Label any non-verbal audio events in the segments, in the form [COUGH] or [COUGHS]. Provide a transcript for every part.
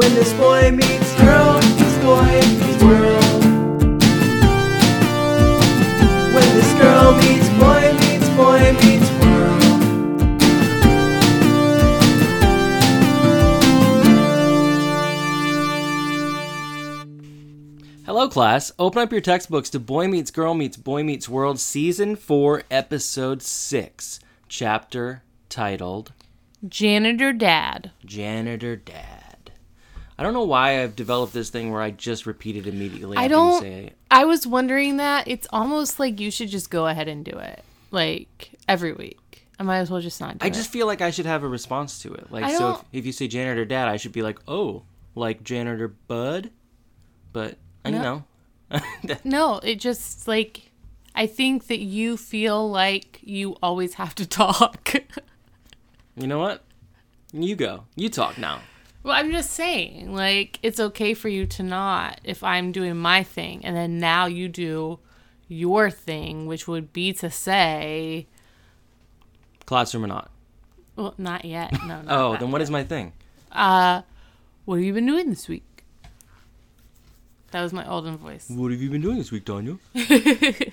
When this boy meets girl, meets boy meets world. When this girl meets boy meets boy meets world. Hello, class. Open up your textbooks to Boy Meets Girl Meets Boy Meets World, Season 4, Episode 6, chapter titled Janitor Dad. Janitor Dad. I don't know why I've developed this thing where I just repeat it immediately. I don't. say. I was wondering that. It's almost like you should just go ahead and do it, like every week. I might as well just not do I it. just feel like I should have a response to it. Like, so if, if you say Janitor Dad, I should be like, oh, like Janitor Bud? But, I No. know. [LAUGHS] No, it just like I think that you feel like you always have to [LAUGHS] talk. you know what? You go. You talk now. Well, I'm just saying, like it's okay for you to not if I'm doing my thing and then now you do your thing, which would be to say, Classroom or not? well, not yet. No, [LAUGHS] no. Oh, then what is my thing? Uh, what have you been doing this week? That was my Alden voice. What have you been doing this week, Tanya? [LAUGHS]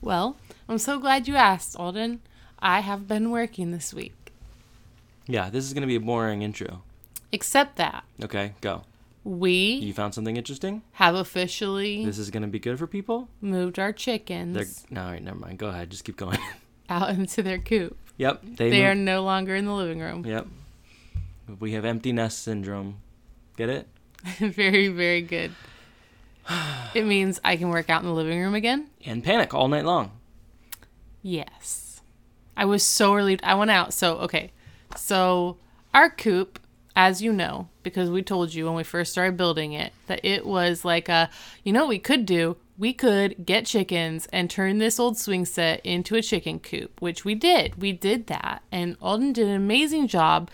Well, I'm so glad you asked, Alden. I have been working this week. Yeah, this is going to be a boring intro. Except that Okay, go. we You found something interesting? have officially This is going to be good for people? moved our chickens They're no, all right, never mind. Go ahead. Just keep going. [LAUGHS] out into their coop. yep, they, They are moved- no longer in the living room. Yep. We have empty nest syndrome. Get it? [LAUGHS] very, very good. [SIGHS] It means I can work out in the living room again. And panic all night long. Yes. I was so relieved. I went out. So, okay. So, our coop, as you know, because we told you when we first started building it, that it was like a, you know what we could do? We could get chickens and turn this old swing set into a chicken coop, which we did. We did that. And Alden did an amazing job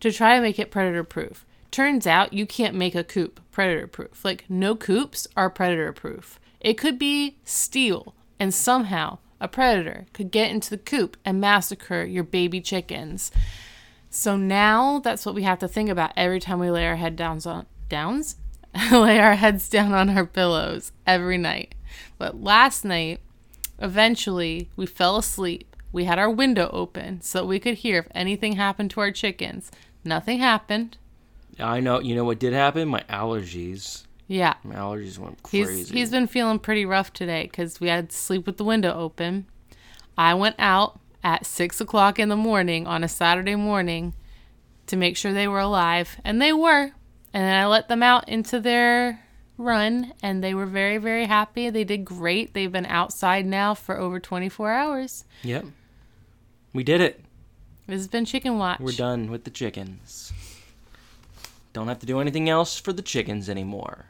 to try to make it predator proof. Turns out you can't make a coop predator proof. Like, no coops are predator proof. It could be steel, and somehow a predator could get into the coop and massacre your baby chickens. So now that's what we have to think about every time we lay our head downs on downs, [LAUGHS] lay our heads down on our pillows every night. But last night, eventually, we fell asleep. We had our window open so that we could hear if anything happened to our chickens. Nothing happened. I know. You know what did happen? My allergies. Yeah. My allergies went He's crazy. he's been feeling pretty rough today because we had to sleep with the window open. I went out at six o'clock in the morning on a Saturday morning to make sure they were alive, and they were. And then I let them out into their run, and they were very very happy. They did great. They've been outside now for over twenty four hours. Yep. We did it. This has been Chicken Watch. We're done with the chickens. Don't have to do anything else for the chickens anymore.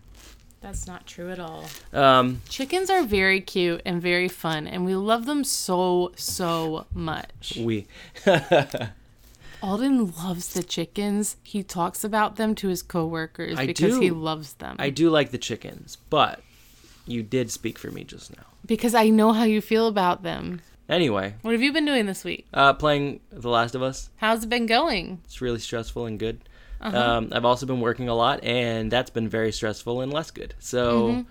That's not true at all. Um, Chickens are very cute and very fun, and we love them so so much. we [LAUGHS] Alden loves the chickens. He talks about them to his coworkers I because do. he loves them. I do like the chickens, but you did speak for me just now. because I know how you feel about them. Anyway, What have you been doing this week? uh, playing The Last of Us. How's it been going? It's really stressful and good. Uh-huh. Um, I've also been working a lot, and that's been very stressful and less good. So,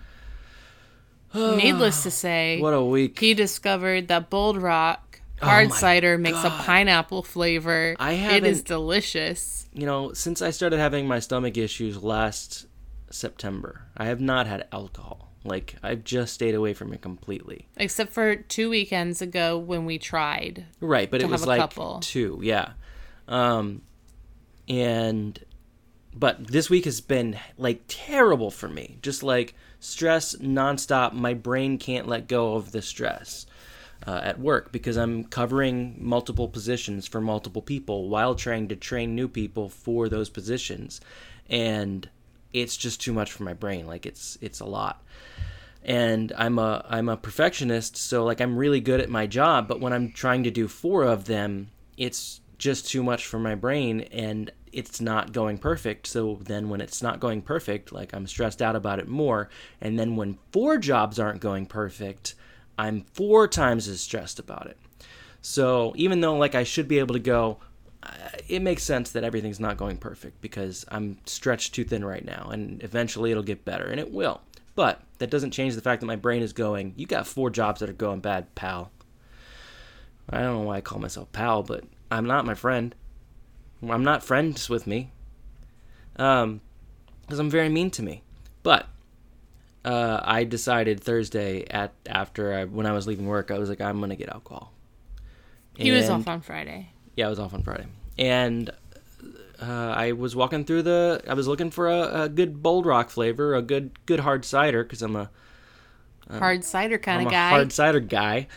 Needless to say, [SIGHS] what a week. he discovered that Bold Rock hard Oh cider makes a pineapple flavor. I It is delicious. You know, since I started having my stomach issues last September, I have not had alcohol. Like, I've just stayed away from it completely. Except for two weekends ago when we tried. Right, but it was like couple. two, yeah. Um, and but this week has been like terrible for me. Just like stress nonstop. My brain can't let go of the stress uh, at work because I'm covering multiple positions for multiple people while trying to train new people for those positions, and it's just too much for my brain. Like it's it's a lot and I'm a I'm a perfectionist, so like I'm really good at my job, but when I'm trying to do four of them, it's just too much for my brain and it's not going perfect. So then when it's not going perfect, like I'm stressed out about it more, and then when four jobs aren't going perfect, I'm four times as stressed about it. So even though like I should be able to go uh, it makes sense that everything's not going perfect because I'm stretched too thin right now, and eventually it'll get better, and it will. But that doesn't change the fact that my brain is going. You got four jobs that are going bad, pal. I don't know why I call myself pal, but I'm not my friend. I'm not friends with me. Um, because I'm very mean to me. But uh, I decided Thursday at after I when I was leaving work, I was like, I'm gonna get alcohol. He was off on Friday. yeah, I was off on Friday, and uh, I was walking through the. I was looking for a, a good bold rock flavor, a good good hard cider, because I'm a Hard cider kind of guy. hard cider guy,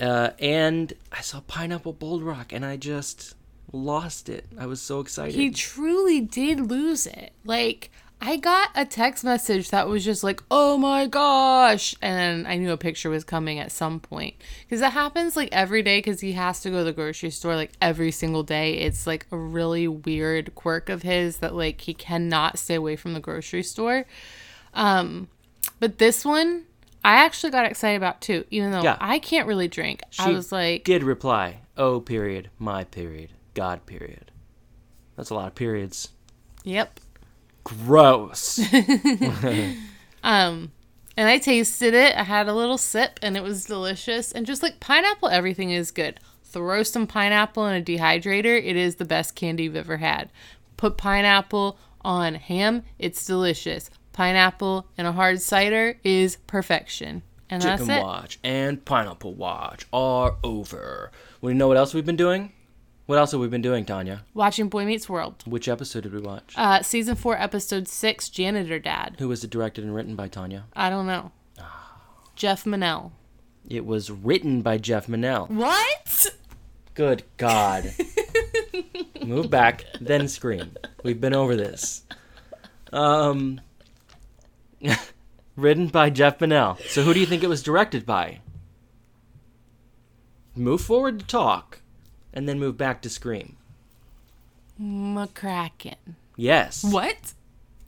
uh, and I saw pineapple bold rock, and I just lost it. I was so excited. He truly did lose it. Like, I got a text message that was just like, oh my gosh. And I knew a picture was coming at some point. Because that happens like every day because he has to go to the grocery store like every single day. It's like a really weird quirk of his that like he cannot stay away from the grocery store. Um, but this one, I actually got excited about too, even though Yeah. I can't really drink. I was like, did reply, "Oh, period, my period, God period." That's a lot of periods. yep. Gross. [LAUGHS] [LAUGHS] Um, and I tasted it. I had a little sip, and it was delicious. And just like pineapple, everything is good. Throw some pineapple in a dehydrator. It is the best candy you've ever had. Put pineapple on ham. It's delicious. Pineapple in a hard cider is perfection. And Chicken that's it. Watch and Pineapple Watch are over. We know what else we've been doing? What else have we been doing, Tanya? Watching Boy Meets World. Which episode did we watch? Uh, season four, episode six, Janitor Dad. Who was it directed and written by Tanya? I don't know. Jeff Menell. It was written by Jeff Menell. What? Good God. [LAUGHS] Move back, then scream. We've been over this. Um, [LAUGHS] written by Jeff Menell. So who do you think it was directed by? Move forward to talk, and then move back to scream. McCracken. Yes. What?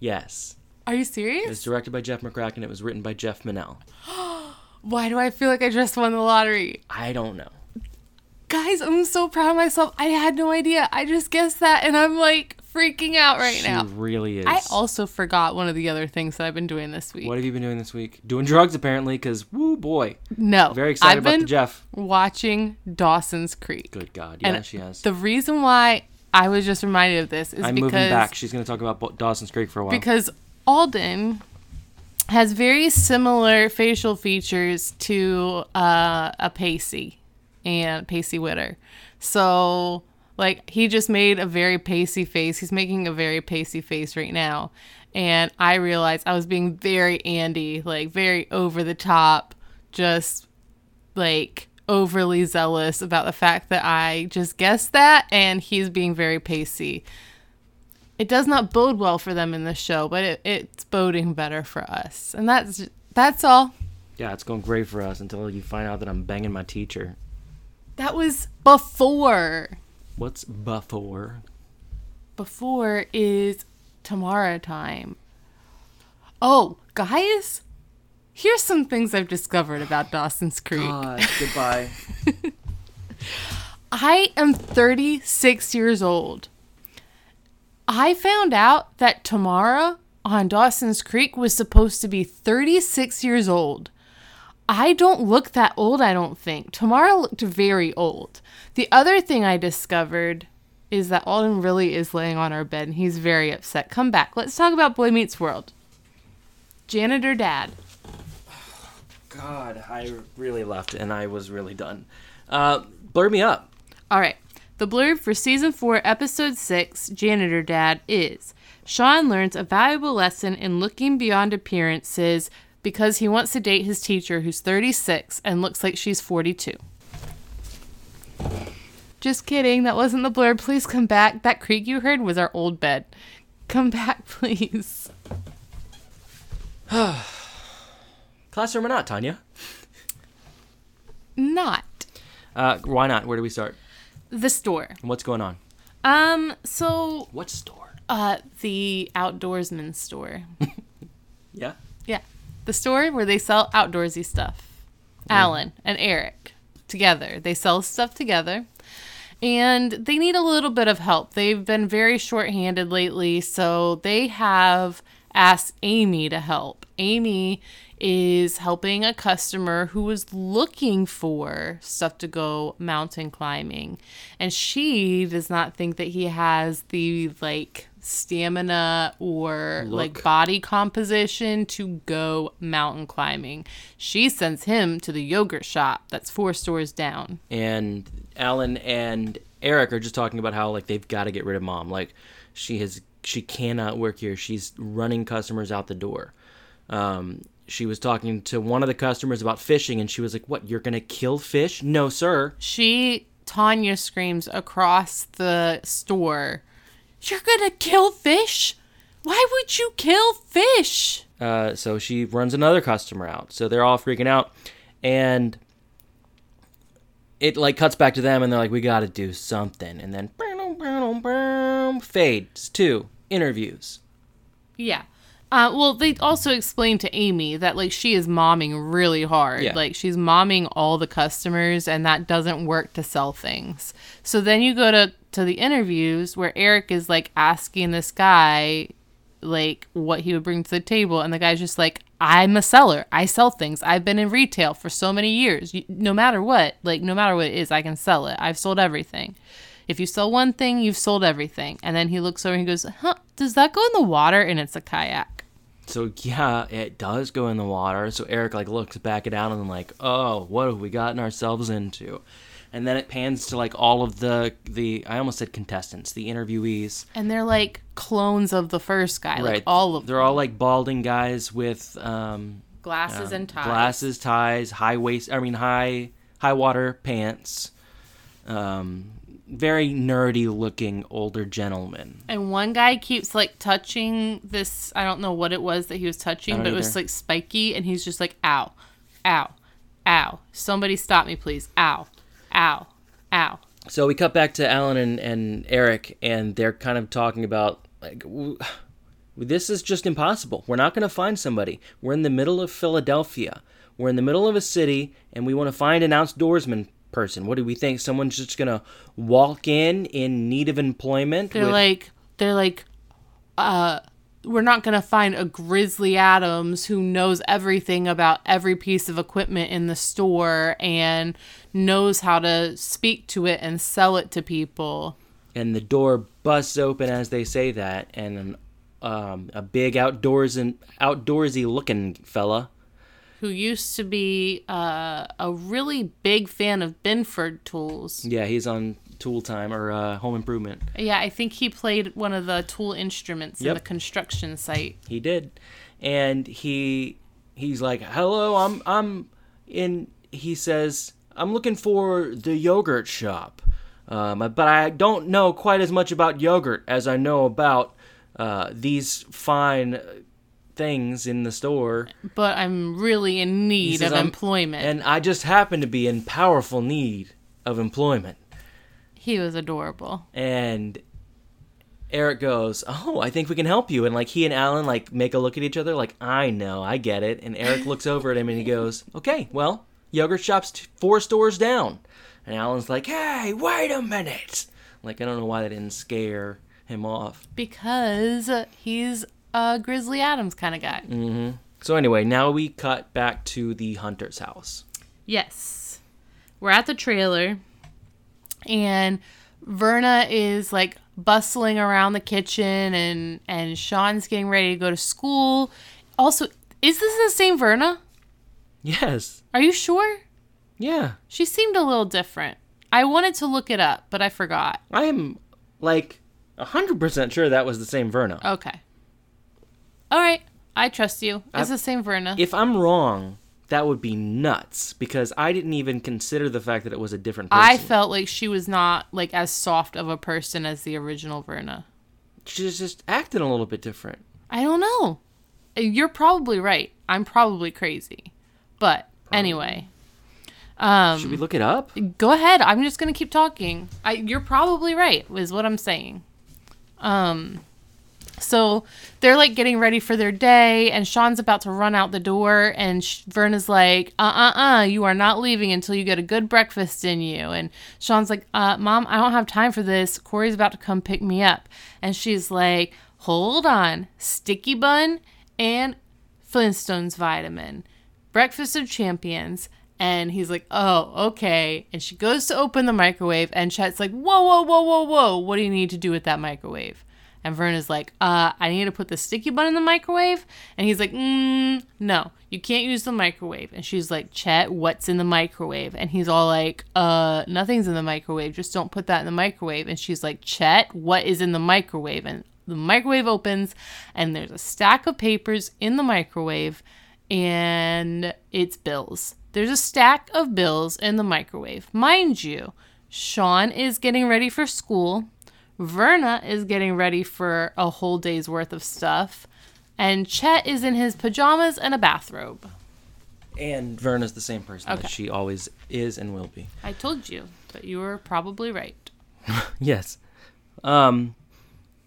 Yes. Are you serious? It was directed by Jeff McCracken. It was written by Jeff Menell. [GASPS] Why do I feel like I just won the lottery? I don't know. Guys, I'm so proud of myself. I had no idea. I just guessed that and I'm like freaking out right she now. really is. I also forgot one of the other things that I've been doing this week. What have you been doing this week? Doing drugs, apparently, because, woo boy. no. Very excited I've about the Jeff. watching Dawson's Creek. Good God. Yeah, And she has. The reason why I was just reminded of this is because. I'm because moving back. She's going to talk about Bo- Dawson's Creek for a while. because Alden has very similar facial features to uh, a Pacey and Pacey Witter. So, like, he just made a very Pacey face. He's making a very Pacey face right now. And I realized I was being very Andie, like, very over the top, just like overly zealous about the fact that I just guessed that and he's being very pacey. It does not bode well for them in the show, but it, it's boding better for us. And that's that's all. yeah, it's going great for us until you find out that I'm banging my teacher. That was before. What's before? Before is tomorrow time. Oh, guys, here's some things I've discovered about Dawson's Creek. God, goodbye. [LAUGHS] I am 36 years old. I found out that Tamara on Dawson's Creek was supposed to be 36 years old. I don't look that old, I don't think. Tamara looked very old. The other thing I discovered is that Alden really is laying on our bed and he's very upset. Come back. Let's talk about Boy Meets World. Janitor Dad. God, I really left and I was really done. Uh, blur me up. All right. The blurb for season 4, episode 6, Janitor Dad is Sean learns a valuable lesson in looking beyond appearances because he wants to date his teacher who's 36 and looks like she's 42. Just kidding. That wasn't the blurb. Please come back. That creak you heard was our old bed. Come back, [LAUGHS] please. [SIGHS] Classroom or not, Tanya? Not Uh, why not? Where do we start? the store. What's going on? Um, so What store? uh the outdoorsman store. [LAUGHS] Yeah. Yeah. The store where they sell outdoorsy stuff. Alan and Eric together. They sell stuff together. and they need a little bit of help. They've been very short-handed lately, so they have asked Amy to help. Amy is helping a customer who was looking for stuff to go mountain climbing, and she does not think that he has the like stamina or like body composition to go mountain climbing. She sends him to the yogurt shop that's four stores down. and Alan and Eric are just talking about how like they've got to get rid of mom. Like she has, she cannot work here. She's running customers out the door. Um, she was talking to one of the customers about fishing, and she was like, "What? You're gonna kill fish? No, sir." She Tanya screams across the store, "You're gonna kill fish? Why would you kill fish?" Uh, so she runs another customer out. So they're all freaking out, and it like cuts back to them, and they're like, "We got to do something." And then [LAUGHS] fades to interviews. Yeah. Uh, well, they also explained to Amy that like she is momming really hard. Yeah. Like she's momming all the customers, and that doesn't work to sell things. So then you go to to the interviews where Eric is like asking this guy like what he would bring to the table, and the guy's just like, "I'm a seller. I sell things. I've been in retail for so many years. You, no matter what, like no matter what it is, I can sell it. I've sold everything." If you sell one thing, you've sold everything. And then he looks over and he goes, Huh, does that go in the water? And it's a kayak. So yeah, it does go in the water. So Eric like looks back it down and like, oh, what have we gotten ourselves into? And then it pans to like all of the the I almost said contestants, the interviewees. And they're like clones of the first guy, like all of them. they're them. all like balding guys with um, glasses and ties. glasses, ties, high waist. I mean high high water pants. Um, very nerdy looking older gentleman. And one guy keeps like touching this. I don't know what it was that he was touching, but it was like spiky, and he's just like, "Ow, ow, ow! Somebody stop me, please! Ow, ow, ow!" So we cut back to Alan and, and Eric, and they're kind of talking about like, w- this is just impossible. We're not going to find somebody. We're in the middle of Philadelphia. We're in the middle of a city, and we want to find an outdoorsman person. What do we think? Someone's just to walk in in need of employment? They're with- like, they're like, uh, we're not gonna find a Grizzly Adams who knows everything about every piece of equipment in the store and knows how to speak to it and sell it to people. and the door busts open as they say that, and an, um, a big outdoors and outdoorsy looking fella. Who used to be uh, a really big fan of Binford tools. Yeah, he's on Tool Time or uh, Home Improvement. Yeah, I think he played one of the tool instruments in the construction site. He did, and he he's like, "Hello, I'm I'm in." He says, "I'm looking for the yogurt shop, um, but I don't know quite as much about yogurt as I know about uh, these fine things in the store." But I'm really in need says, of "I'm- employment. and I just happen to be in powerful need of employment." he was adorable. and Eric goes, "Oh, I think we can help you." And like he and Alan like make a look at each other, like I know, I get it. And Eric looks over at him and he goes, "Okay, well, yogurt shop's t- four stores down." And Alan's like, "Hey, wait a minute!" Like I don't know why that didn't scare him off. Because he's a Grizzly Adams kind of guy. Mm-hmm. So anyway, now we cut back to the hunter's house. Yes. We're at the trailer, and Verna is like bustling around the kitchen, and, and Sean's getting ready to go to school. Also, is this the same Verna? Yes, Are you sure? yeah, She seemed a little different. I wanted to look it up, but I forgot. I am like hundred percent sure that was the same Verna. Okay. All right. I trust you. It's I- the same Verna. If I'm wrong, that would be nuts because I didn't even consider the fact that it was a different person. I felt like she was not like as soft of a person as the original Verna. She's just acting a little bit different. I don't know. You're probably right. I'm probably crazy. But anyway, Um, Should we look it up? go ahead. I'm just gonna keep talking. I, you're probably right. Is what I'm saying. Um, So they're like getting ready for their day, and Sean's about to run out the door, and Sh- Verna's like, "Uh, uh, uh, you are not leaving until you get a good breakfast in you." And Sean's like, "Uh, mom, I don't have time for this. Corey's about to come pick me up," and she's like, "Hold on, sticky bun and Flintstones vitamin, breakfast of champions." And he's like, oh, okay. And she goes to open the microwave, and Chet's like, whoa, whoa, whoa, whoa, whoa. What do you need to do with that microwave? And Vern is like, uh, I need to put the sticky bun in the microwave. And he's like, mm, no, you can't use the microwave. And she's like, Chet, what's in the microwave? And he's all like, uh, nothing's in the microwave. Just don't put that in the microwave. And she's like, Chet, what is in the microwave? And the microwave opens, and there's a stack of papers in the microwave, and it's bills. There's a stack of bills in the microwave. Mind you, Sean is getting ready for school. Verna is getting ready for a whole day's worth of stuff. And Chet is in his pajamas and a bathrobe. And Verna's the same person Okay. that she always is and will be. I told you, but you were probably right. [LAUGHS] Yes. Um,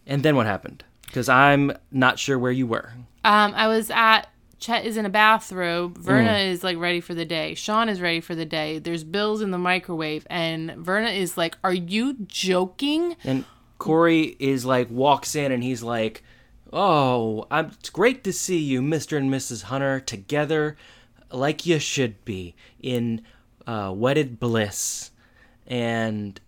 and then what happened? Because I'm not sure where you were. Um, I was at Chet is in a bathrobe. Verna is like ready for the day. Sean is ready for the day. There's bills in the microwave, and Verna is like, "Are you joking?" And Corey is like walks in and he's like, "Oh, I'm, it's great to see you, Mr. and Mrs. Hunter, together like you should be in uh, wedded bliss." And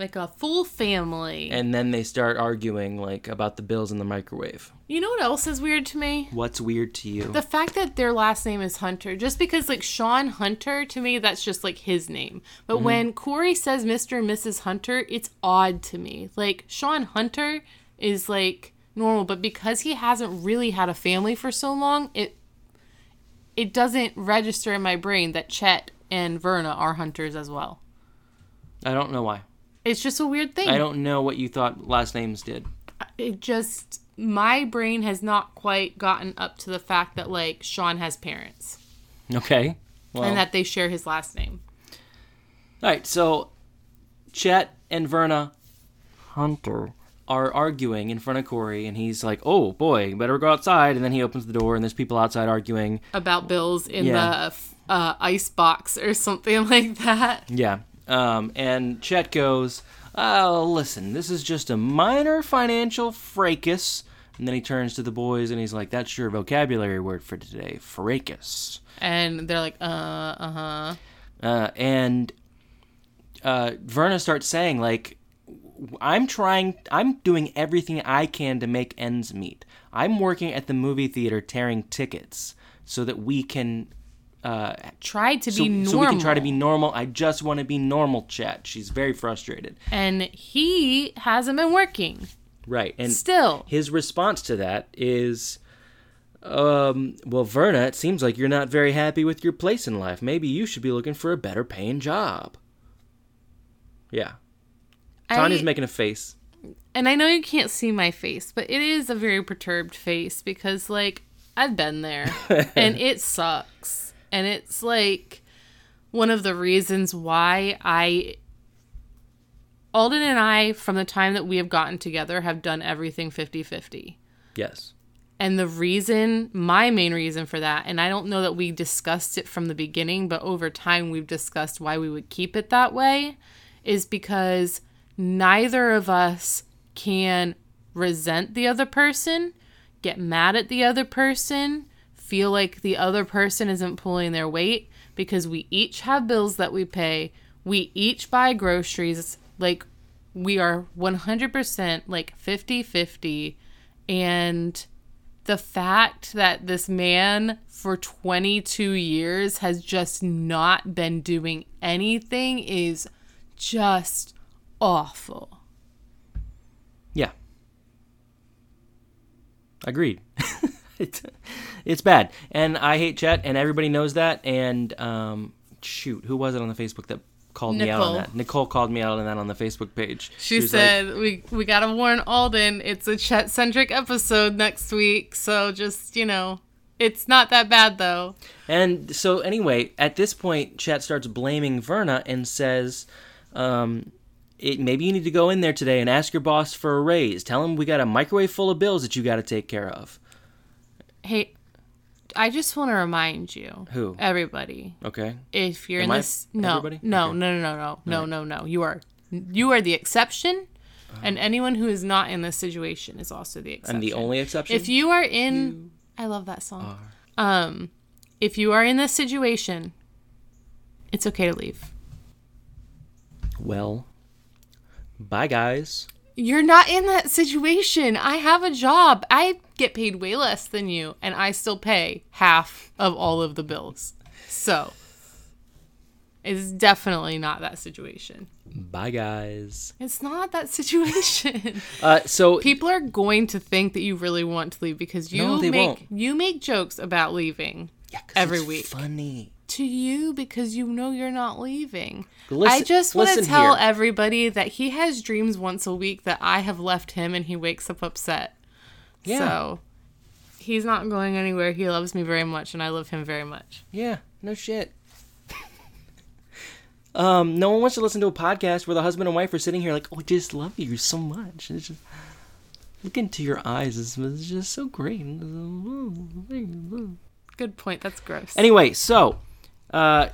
Like a full family. and then they start arguing like about the bills in the microwave. you know what else is weird to me? What's weird to you? The fact that their last name is Hunter, just because like Sean Hunter to me, that's just like his name. But Mm-hmm. when Corey says Mr. and Mrs. Hunter, it's odd to me. Like Sean Hunter is like normal, but because he hasn't really had a family for so long, it it doesn't register in my brain that Chet and Verna are hunters as well. I don't know why. It's just a weird thing. I don't know what you thought last names did. it just my brain has not quite gotten up to the fact that like Sean has parents Okay. Well, and that they share his last name. All right, so Chet and Verna Hunter are arguing in front of Corey, and he's like, "Oh boy, better go outside." And then he opens the door, and there's people outside arguing. about bills in Yeah. the uh, ice box or something [LAUGHS] like that. Yeah, um, and Chet goes, "Oh, listen, this is just a minor financial fracas." And then he turns to the boys, and he's like, "That's your vocabulary word for today, fracas." And they're like, uh, uh huh. uh, and uh, Verna starts saying like, "I'm trying, I'm doing everything I can to make ends meet. I'm working at the movie theater tearing tickets so that we can." Uh, Tried to so, be normal. so we can try to be normal. I just want to be normal, Chet. She's very frustrated. And he hasn't been working. Right. And Still. his response to that is, um, well, Verna, it seems like you're not very happy with your place in life. Maybe you should be looking for a better paying job. Yeah. Tanya's I- making a face. and I know you can't see my face, but it is a very perturbed face because, like, I've been there [LAUGHS] and it sucks. And it's like one of the reasons why I. Alden and I, from the time that we have gotten together, have done everything 50 50. Yes. And the reason, my main reason for that, and I don't know that we discussed it from the beginning, but over time we've discussed why we would keep it that way, is because neither of us can resent the other person, get mad at the other person, feel like the other person isn't pulling their weight, because we each have bills that we pay. We each buy groceries. Like, we are 100% like 50 50. And the fact that this man for 22 years has just not been doing anything is just awful. Yeah. Agreed. [LAUGHS] it's, it's bad. And I hate Chet, and everybody knows that. And um, shoot, who was it on the Facebook that called me out on that? Nicole called me out on that on the Facebook page. She, like, said, "We we gotta warn Alden. It's a Chet centric episode next week, so just you know, it's not that bad though." And so, anyway, at this point, Chet starts blaming Verna and says, um, it, maybe you need to go in there today and ask your boss for a raise. Tell him we got a microwave full of bills that you got to take care of. Hey, I just want to remind you, Who? everybody, Okay. if you're Am in I this, no, everybody? no, Okay. no, no, no, no, no, no, no, you are, you are the exception, and anyone who is not in this situation is also the exception. I'm the only exception. If you are in, I love that song. Um, if you are in this situation, it's okay to leave. well, bye guys. You're not in that situation. I have a job. I get paid way less than you, and I still pay half of all of the bills. So, it's definitely not that situation. Bye guys. It's not that situation. [LAUGHS] Uh, so People are going to think that you really want to leave because you No, make won't. you make jokes about leaving Yeah, every it's week. Funny. To you because you know you're not leaving. I just want to tell here. everybody that he has dreams once a week that I have left him and he wakes up upset. Yeah. So he's not going anywhere. He loves me very much and I love him very much. Yeah, no shit. [LAUGHS] um, no one wants to listen to a podcast where the husband and wife are sitting here like, "Oh, I just love you so much." It's just, look into your eyes. It's, it's just so great. Good point. That's gross. Anyway, so uh,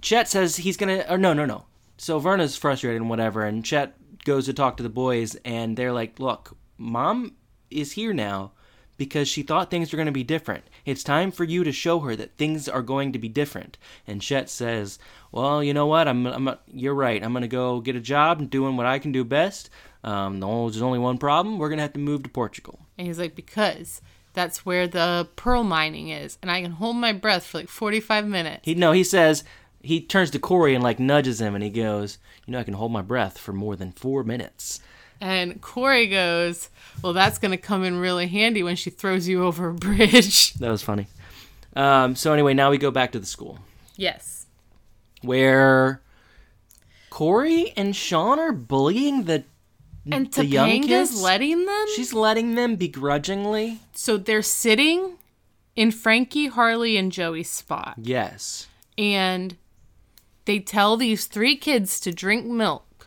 Chet says he's gonna. Or no, no, no. So Verna's frustrated and whatever, and Chet goes to talk to the boys, and they're like, "Look, Mom is here now." Because she thought things were going to be different. It's time for you to show her that things are going to be different. And Chet says, "Well, you know what? I'm, I'm you're right. I'm going to go get a job and doing what I can do best. Um, there's only one problem. We're to have to move to Portugal." and he's like, because that's where the pearl mining is and I can hold my breath for like 45 minutes. He no, he says he turns to Corey and like nudges him, and he goes, "You know, I can hold my breath for more than four minutes." And Corey goes, Well, that's going to come in really handy when she throws you over a bridge. [LAUGHS] That was funny. Um, so anyway, now we go back to the school Yes. where Corey and Sean are bullying the And the young Topanga's kids. letting them? She's letting them begrudgingly. so they're sitting in Frankie, Harley, and Joey's spot. Yes. And they tell these three kids to drink milk.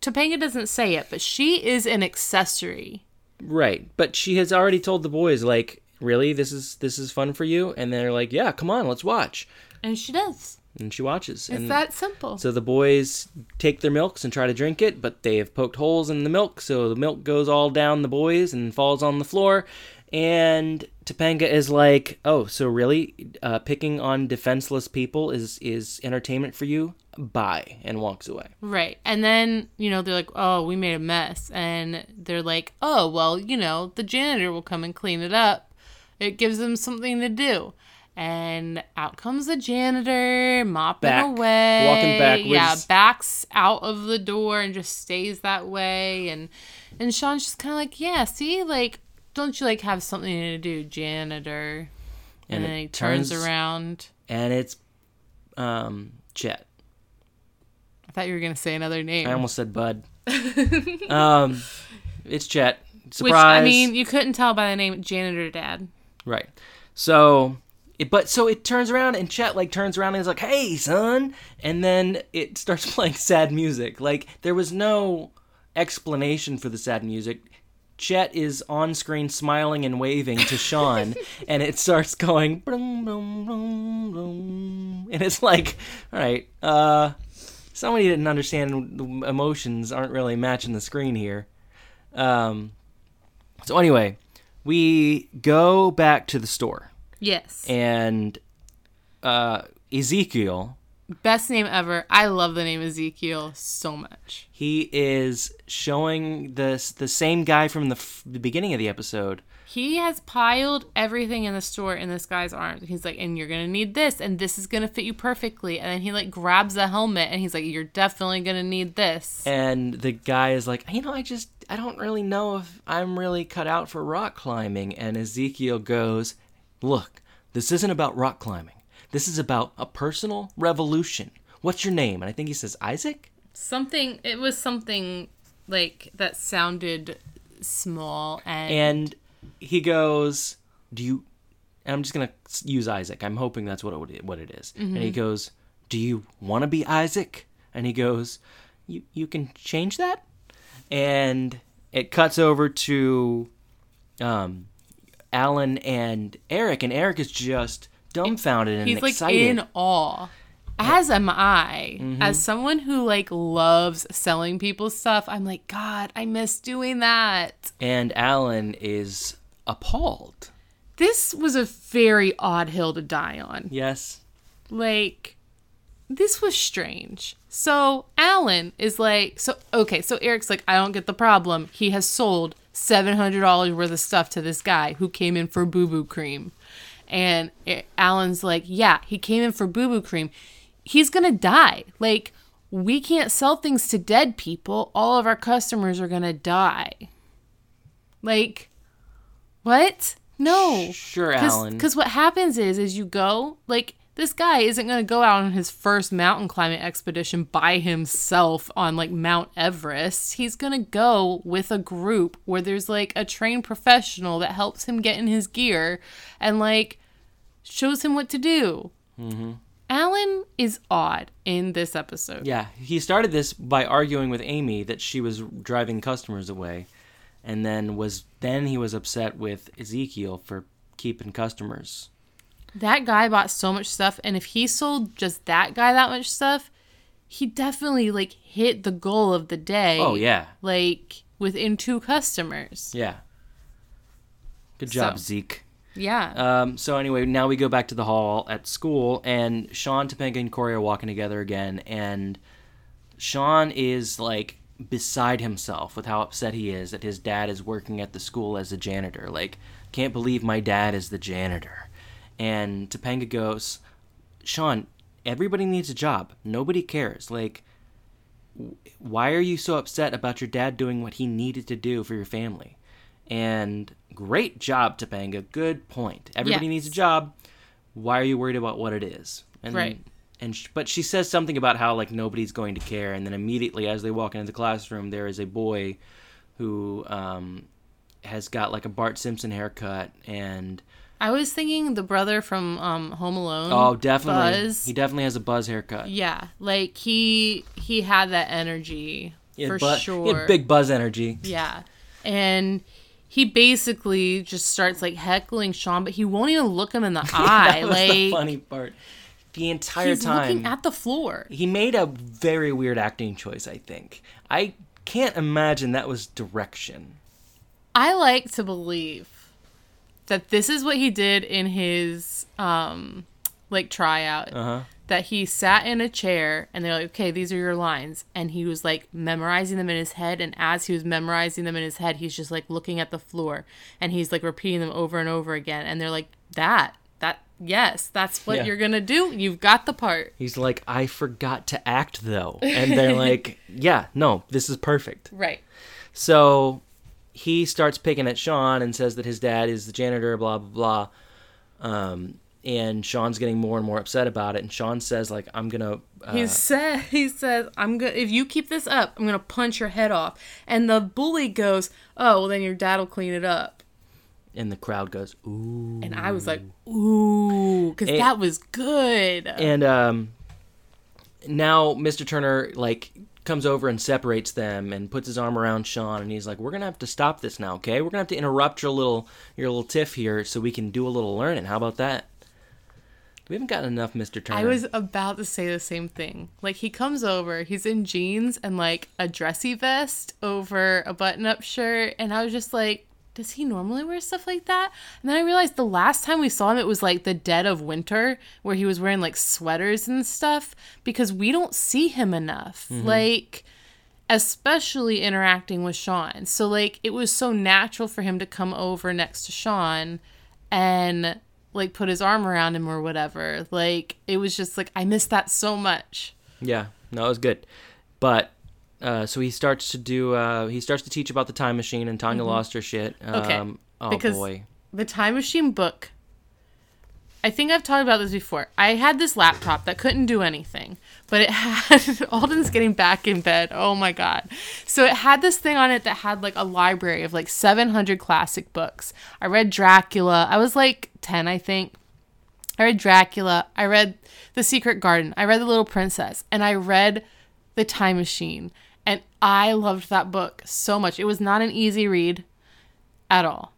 Topanga doesn't say it, but she is an accessory. Right, but she has already told the boys like, "Really, this is this is fun for you," and they're like, "Yeah, come on, let's watch." And she does. And she watches. It's and that simple. So the boys take their milks and try to drink it, but they have poked holes in the milk, so the milk goes all down the boys and falls on the floor. And Topanga is like, "Oh, so really, uh, picking on defenseless people is is entertainment for you? Bye," and walks away. Right. And then, you know, they're like, oh, we made a mess. And they're like, oh, well, you know, the janitor will come and clean it up. It gives them something to do. And out comes the janitor, mopping Back. away. Walking backwards. Yeah, backs out of the door and just stays that way. And and Sean's just kind of like, yeah, see, like, don't you like have something to do, janitor? And And, then he turns, turns- around. And it's um, Chet. I thought you were gonna say another name. I almost said Bud. [LAUGHS] um, it's Chet. Which Surprise! I mean, you couldn't tell by the name janitor dad. Right. So, it, but so it turns around and Chet like turns around and is like, "Hey, son," and then it starts [LAUGHS] playing sad music. Like there was no explanation for the sad music. Chet is on screen smiling and waving to Sean, [LAUGHS] and it starts going, "Brum, brum, brum, brum," and it's like, all right, uh, somebody didn't understand the emotions aren't really matching the screen here. Um, so anyway, we go back to the store Yes. and uh, Ezekiel, Best name ever. I love the name Ezekiel so much. he is showing this the same guy from the, f- the beginning of the episode. He has piled everything in the store in this guy's arms. He's like, and you're gonna need this, and this is gonna fit you perfectly. And then he like grabs a helmet, and he's like, you're definitely gonna need this. And the guy is like, you know, I just I don't really know if I'm really cut out for rock climbing. And Ezekiel goes, look, this isn't about rock climbing. This is about a personal revolution. What's your name? And I think he says Isaac. Something. It was something like that sounded small and, and he goes, "Do you?" And I'm just gonna use Isaac. I'm hoping that's what it, what it is. And he goes, "Do you want to be Isaac?" And he goes, you you can change that, and it cuts over to um, Alan and Eric, and Eric is just dumbfounded and He's like excited. in awe. As am I. Mm-hmm. As someone who like loves selling people stuff, I'm like, God, I miss doing that. and Alan is appalled. This was a very odd hill to die on. Yes. Like, this was strange. So Alan is like, so okay, so Eric's like, I don't get the problem. He has sold seven hundred dollars worth of stuff to this guy who came in for boo boo cream, and A- Alan's like, yeah, he came in for boo boo cream. He's gonna die. Like, we can't sell things to dead people. All of our customers are gonna die. Like, what? No. Sure, Alan. Because what happens is, is you go like this guy isn't going to go out on his first mountain climbing expedition by himself on like Mount Everest. He's going to go with a group where there's like a trained professional that helps him get in his gear and like shows him what to do. Mm-hmm. Alan is odd in this episode. Yeah, he started this by arguing with Amy that she was driving customers away, and then was then he was upset with Ezekiel for keeping customers. That guy bought so much stuff, and if he sold just that guy that much stuff, he definitely like hit the goal of the day. Oh yeah, like within two customers. yeah. Good job, So- Zeke. Yeah. Um, so anyway, now we go back to the hall at school, and Sean, Topanga, and Corey are walking together again, and Sean is like beside himself with how upset he is that his dad is working at the school as a janitor. Like, can't believe my dad is the janitor. And Topanga goes, Sean, everybody needs a job. Nobody cares. Like, why are you so upset about your dad doing what he needed to do for your family? And great job, Topanga. Good point. Everybody Yes. needs a job. Why are you worried about what it is? And, Right. And sh- but she says something about how like nobody's going to care, and then immediately as they walk into the classroom, there is a boy who um, has got like a Bart Simpson haircut, and I was thinking the brother from um, Home Alone. oh, definitely, Buzz. he definitely has a Buzz haircut. yeah, like he he had that energy had for bu- sure. He had big Buzz energy. Yeah. And he basically just starts like heckling Sean, but he won't even look him in the [LAUGHS] eye. like the funny part. The entire he's time, looking at the floor. he made a very weird acting choice. I think I can't imagine that was direction. I like to believe that this is what he did in his um like tryout. Uh huh. That he sat in a chair and they're like, okay, these are your lines. And he was like memorizing them in his head. And as he was memorizing them in his head, he's just like looking at the floor and he's like repeating them over and over again. And they're like, that, that, yes, that's what Yeah. you're going to do. You've got the part. He's like, I forgot to act though, and they're [LAUGHS] like, Yeah, no, this is perfect. Right. So he starts picking at Sean and says that his dad is the janitor, blah blah blah. Um, and Sean's getting more and more upset about it. And Sean says, like, I'm gonna. Uh, He said he says, I'm gonna. if you keep this up, I'm gonna punch your head off. And the bully goes, Oh, well then your dad'll clean it up. and the crowd goes, ooh. And I was like, Ooh, because that was good. And um, now Mr. Turner like comes over and separates them and puts his arm around Sean and he's like, "We're gonna have to stop this now, okay? We're gonna have to interrupt your little your little tiff here so we can do a little learning. How about that?" We haven't gotten enough, Mr. Turner. I was about to say the same thing. Like he comes over, he's in jeans and like a dressy vest over a button-up shirt, and I was just like, does he normally wear stuff like that? And then I realized the last time we saw him, it was like the dead of winter, where he was wearing like sweaters and stuff, because we don't see him enough. Mm-hmm. Like, especially interacting with Sean. So like it was so natural for him to come over next to Sean and like put his arm around him or whatever. Like it was just like I missed that so much. Yeah, no, it was good. But uh, so he starts to do. Uh, he starts to teach about the time machine, and Tanya lost her shit. Um, Mm-hmm. Okay, Oh because- boy. The Time Machine book. I think I've talked about this before. I had this laptop that couldn't do anything, but it [LAUGHS] had Alden's getting back in bed. Oh my god. So it had this thing on it that had like a library of like 700 classic books. I read Dracula. I was like 10, I think. I read Dracula. I read The Secret Garden. I read The Little Princess. And I read The Time Machine. And I loved that book so much. It was not an easy read at all.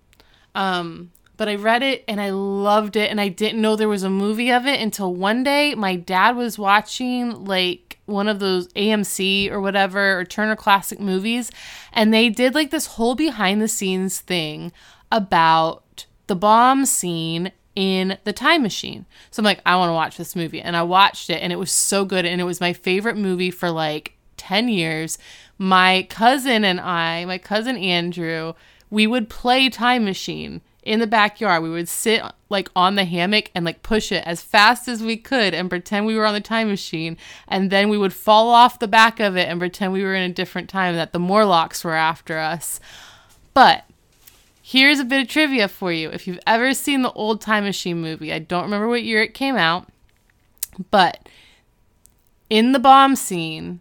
Um, but I read it and I loved it. And I didn't know there was a movie of it until one day my dad was watching like one of those AMC or whatever or Turner Classic movies. And they did like this whole behind the scenes thing about the bomb scene in the time machine. So I'm like, I want to watch this movie. And I watched it and it was so good. And it was my favorite movie for like 10 years. My cousin and I, my cousin Andrew, we would play time machine in the backyard. We would sit like on the hammock and like push it as fast as we could and pretend we were on the time machine. And then we would fall off the back of it and pretend we were in a different time that the Morlocks were after us. But here's a bit of trivia for you. If you've ever seen the old time machine movie, I don't remember what year it came out, but in the bomb scene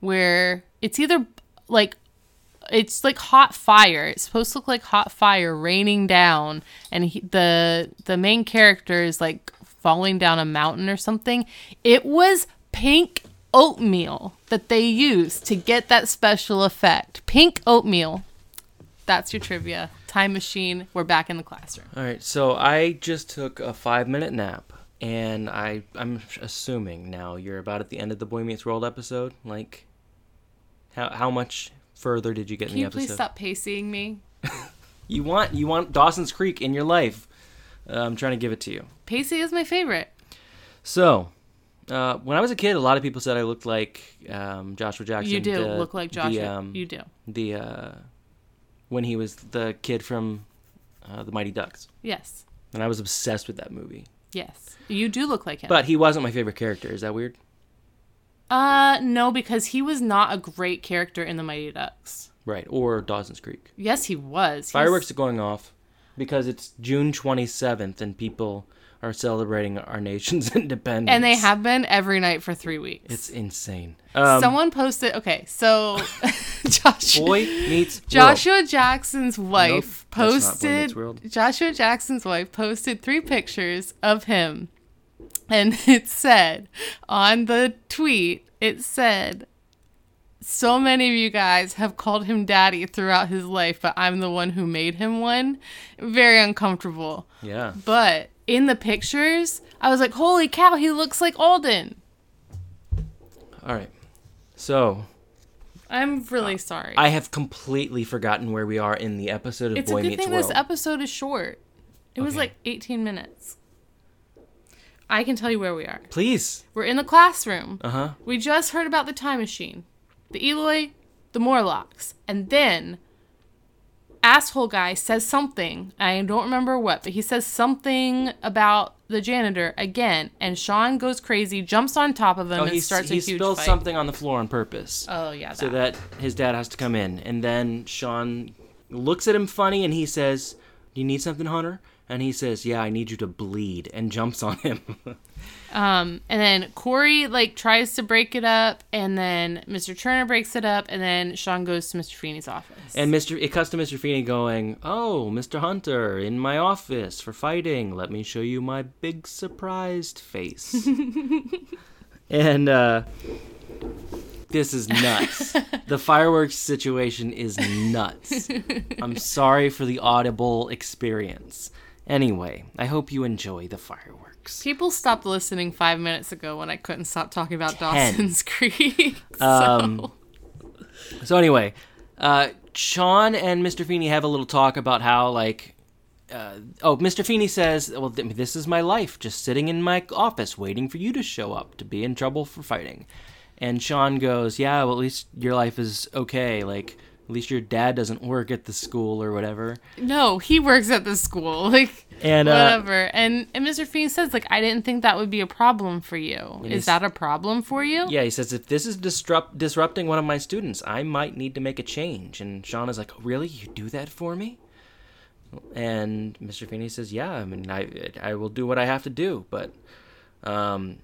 where it's either like it's like hot fire. It's supposed to look like hot fire raining down, and he, the the main character is like falling down a mountain or something. It was pink oatmeal that they used to get that special effect. Pink oatmeal. That's your trivia. Time machine. We're back in the classroom. All right, so I just took a five minute nap, and I I'm assuming now you're about at the end of the Boy Meets World episode. Like, how how much further did you get Can in the episode? Can you please stop pacing me? [LAUGHS] You want you want Dawson's Creek in your life. Uh, I'm trying to give it to you. Pacey is my favorite. So, uh, when I was a kid, a lot of people said I looked like um, Joshua Jackson. You do the- look like Joshua. The, um, you do. the uh, when he was the kid from uh, the Mighty Ducks, Yes. and I was obsessed with that movie. Yes. You do look like him. But he wasn't my favorite character. Is that weird? Uh no, because he was not a great character in the Mighty Ducks. Right, or Dawson's Creek. Yes, he was. He's- Fireworks are going off because it's June 27th and people are celebrating our nation's [LAUGHS] independence. and they have been every night for three weeks. It's insane. Um, Someone posted. Okay, so [LAUGHS] Joshua, Boy meets World. Jackson's wife that's not Boy Meets posted. Joshua Jackson's wife posted three pictures of him, and [LAUGHS] it said on the tweet, it said. So many of you guys have called him daddy throughout his life, but I'm the one who made him one. Very uncomfortable. Yeah. But in the pictures, I was like, holy cow, he looks like Alden. All right. So I'm really uh, sorry. I have completely forgotten where we are in the episode of it's Boy a good thing World. this episode is short. It was like 18 minutes. I can tell you where we are. Please. We're in the classroom. Uh huh. We just heard about the time machine, the Eloi, the Morlocks, and then asshole guy says something. I don't remember what, but he says something about the janitor again, and Sean goes crazy, jumps on top of him, Oh, and he, starts he a huge spills something on the floor on purpose. Oh yeah, so that. that his dad has to come in. And then Sean looks at him funny and he says, Do you need something, Hunter? And he says, Yeah, I need you to bleed, and jumps on him. [LAUGHS] Um, and then Corey like tries to break it up, and then Mr. Turner breaks it up, and then Sean goes to Mr. Feeney's office. and Mr. It cuts to Mr. Feeney going, Oh, Mr. Hunter, in my office for fighting. Let me show you my big surprised face. [LAUGHS] and uh, this is nuts. the fireworks situation is nuts. [LAUGHS] I'm sorry for the audible experience. Anyway, I hope you enjoy the fireworks. People stopped listening five minutes ago when I couldn't stop talking about Ten. Dawson's [LAUGHS] Creek. so, Um, So anyway, uh, Sean and Mr. Feeney have a little talk about how like. Uh, oh, Mr. Feeney says, "Well, th- this is my life, just sitting in my office waiting for you to show up to be in trouble for fighting." And Sean goes, "Yeah, well, at least your life is okay. Like, at least your dad doesn't work at the school or whatever." no, he works at the school. [LAUGHS] Like And uh, whatever. And and Mr. Feeney says like I didn't think that would be a problem for you. Is- that a problem for you? yeah, he says, "If this is disrupt disrupting one of my students, I might need to make a change." And Sean is like, "Really? You do that for me?" And Mr. Feeney says, "Yeah, I mean, I I will do what I have to do, but um,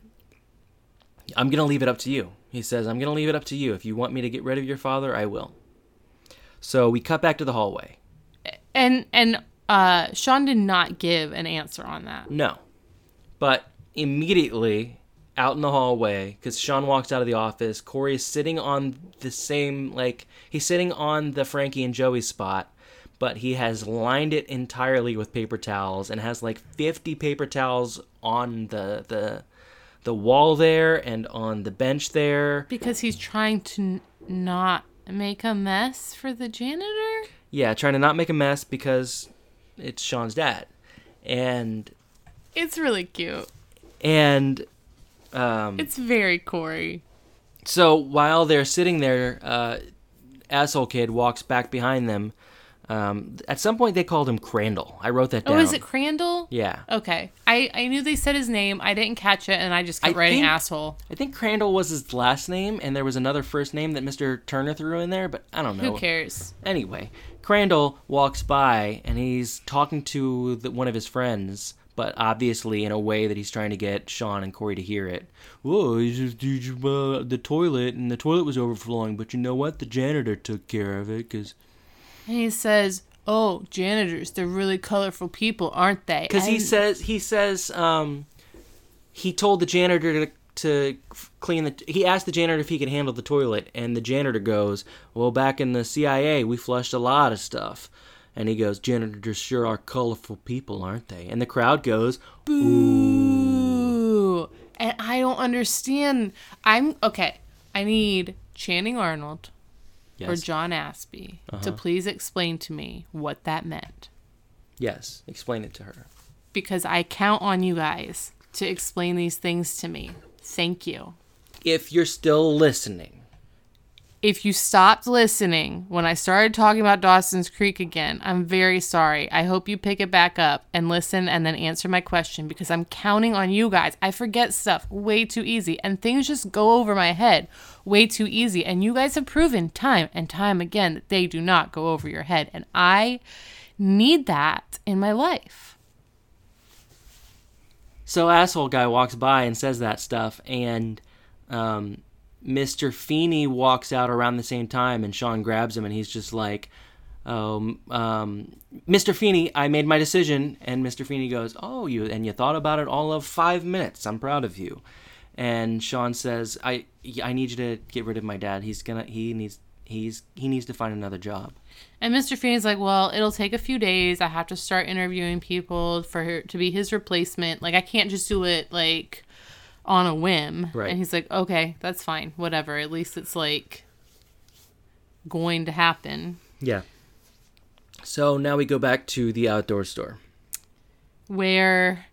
I'm gonna leave it up to you." He says, "I'm gonna leave it up to you. If you want me to get rid of your father, I will." So we cut back to the hallway. And and uh Sean did not give an answer on that. No, but immediately out in the hallway because Sean walks out of the office. Corey is sitting on the same like he's sitting on the Frankie and Joey spot, but he has lined it entirely with paper towels and has like 50 paper towels on the the the wall there and on the bench there. Because he's trying to n- not make a mess for the janitor? Yeah, trying to not make a mess because it's Sean's dad. And It's really cute. and um It's very Corey. So while they're sitting there, uh, asshole kid walks back behind them. Um, at some point, they called him Crandall. I wrote that down. Oh, is it Crandall? Yeah, Okay. I, I knew they said his name. I didn't catch it, and I just kept I writing think- asshole. I think Crandall was his last name, and there was another first name that Mister Turner threw in there, but I don't know. Who cares? Anyway, Crandall walks by and he's talking to the, one of his friends, but obviously in a way that he's trying to get Sean and Corey to hear it. Whoa, he's just, he just, uh, the toilet, and the toilet was overflowing, but you know what? The janitor took care of it because And he says, "Oh, janitors, they're really colorful people, aren't they?" because he says he says um, he told the janitor to to clean the. He asked the janitor if he could handle the toilet, and the janitor goes, "Well, back in the CIA, we flushed a lot of stuff." And he goes, "Janitors sure are colorful people, aren't they?" And the crowd goes, Ooh. And I don't understand. I'm okay. I need Channing Arnold or John Aspie to uh-huh. please explain to me what that meant. yes." Explain it to her. Because I count on you guys to explain these things to me. Thank you. If you're still listening, If you stopped listening when I started talking about Dawson's Creek again, I'm very sorry. I hope you pick it back up and listen and then answer my question because I'm counting on you guys. I forget stuff way too easy and things just go over my head way too easy. And you guys have proven time and time again that they do not go over your head. And I need that in my life. So asshole guy walks by and says that stuff, and um, Mr. Feeney walks out around the same time, and Sean grabs him, and he's just like, "Oh, um, Mr. Feeney, I made my decision." And Mr. Feeney goes, "Oh, you and you thought about it all of five minutes. I'm proud of you." And Sean says, "I I need you to get rid of my dad. He's gonna he needs he's he needs to find another job." And Mr. Feeney's like, well, it'll take a few days. I have to start interviewing people for her to be his replacement. Like, I can't just do it like on a whim. Right. And he's like, okay, that's fine, whatever. At least it's like going to happen. Yeah. So now we go back to the outdoor store. Where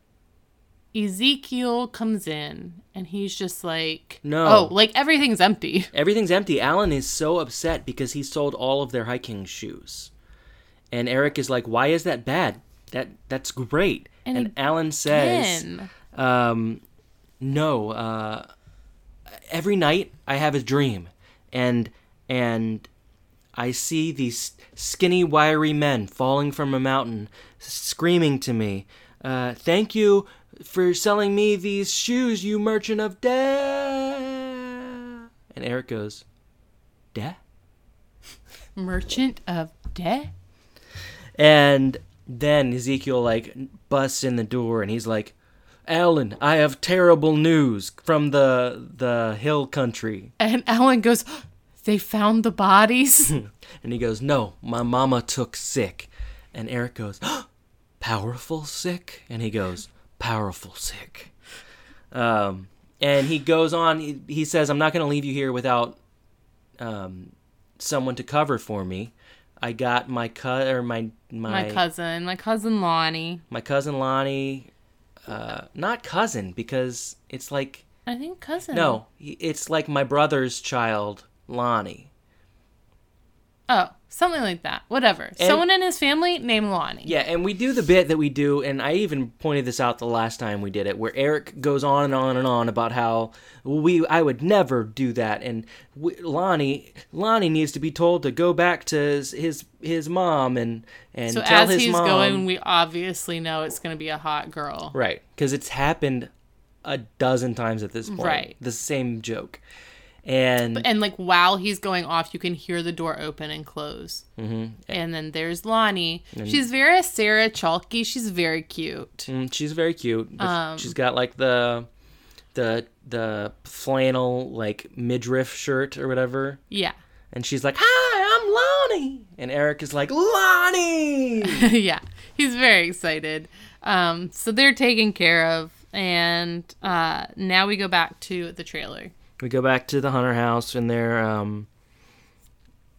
Ezekiel comes in and he's just like, No. oh, like everything's empty. [LAUGHS] Everything's empty. Alan is so upset because he sold all of their hiking shoes. And Eric is like, "Why is that bad? That that's great." And And, Alan says, um, "No, uh, every night I have a dream and and I see these skinny wiry men falling from a mountain screaming to me, uh, "Thank you for selling me these shoes, you merchant of death." And Eric goes, "Death?" Merchant of Death. And then Ezekiel like busts in the door and he's like, "Alan, I have terrible news from the the hill country." And Alan goes, they found the bodies. [LAUGHS] And he goes, "No, my mama took sick." And Eric goes, [GASPS] "Powerful sick?" And he goes, "Powerful sick." Um, and he goes on. He, he says, "I'm not going to leave you here without um, someone to cover for me. I got my cut or my my my cousin, my cousin Lonnie. my cousin Lonnie. Uh, not cousin because it's like I think cousin. no, it's like my brother's child, Lonnie. Oh, something like that. Whatever. Someone in his family named Lonnie. Yeah, and we do the bit that we do, and I even pointed this out the last time we did it, where Eric goes on and on and on about how we I would never do that, and we, Lonnie Lonnie needs to be told to go back to his his, his mom and and So tell as his he's mom going, we obviously know it's going to be a hot girl. right because it's happened a dozen times at this point, Right. The same joke, and And like while he's going off, you can hear the door open and close. Mm-hmm. And then there's Lonnie. She's very Sarah Chalky. She's very cute. Mm, she's very cute. Um, she's got like the the the flannel like midriff shirt or whatever. Yeah. And she's like, "Hi, I'm Lonnie." And Eric is like, "Lonnie." [LAUGHS] yeah, he's very excited. Um, so they're taken care of, and uh, now we go back to the trailer. We go back to the Hunter house, and they're um,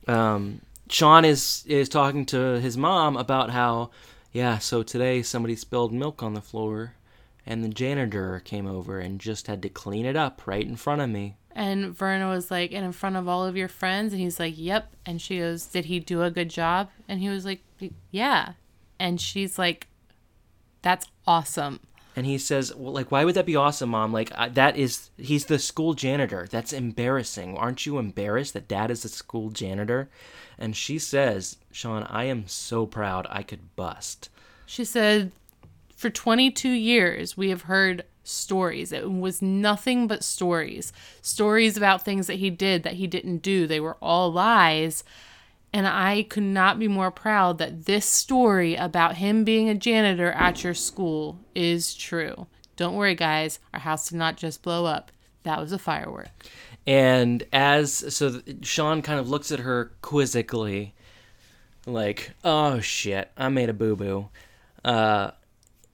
um, Sean is is talking to his mom about how, yeah, so today somebody spilled milk on the floor, and the janitor came over and just had to clean it up right in front of me. And Verna was like, and in front of all of your friends, and he's like, yep. And she goes, did he do a good job? And he was like, yeah. And she's like, that's awesome. And he says, well, like, why would that be awesome, mom? Like, that is, he's the school janitor. That's embarrassing. Aren't you embarrassed that dad is the school janitor? And she says, Sean, I am so proud I could bust. She said, for 22 years, we have heard stories. It was nothing but stories. Stories about things that he did that he didn't do. They were all lies. And I could not be more proud that this story about him being a janitor at your school is true. Don't worry, guys. Our house did not just blow up. That was a firework. And as so, Sean kind of looks at her quizzically, like, "Oh shit, I made a boo boo." Uh,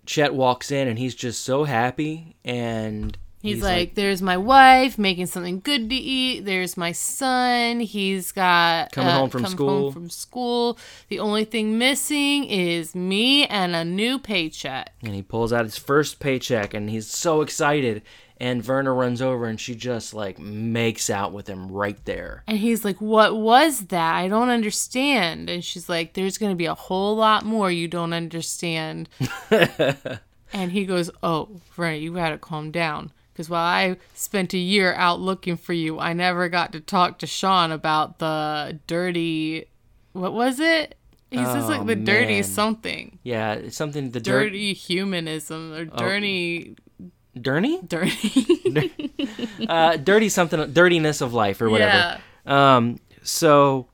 Chet walks in and he's just so happy, and He's, like, there's my wife making something good to eat. There's my son. He's got uh, Coming home from school. Home from school. The only thing missing is me and a new paycheck. and he pulls out his first paycheck, and he's so excited. And Verna runs over and she just like makes out with him right there. And he's like, What was that? I don't understand. And she's like, There's going to be a whole lot more you don't understand. [LAUGHS] and he goes, Oh, right, you got to calm down. Because while I spent a year out looking for you, I never got to talk to Sean about the dirty. What was it? He says like Oh, the dirty something. Yeah, something the dirt, Dirty humanism or Oh. dirty. dirty, Dirty. [LAUGHS] uh, dirty something, dirtiness of life or whatever. Yeah. Um, so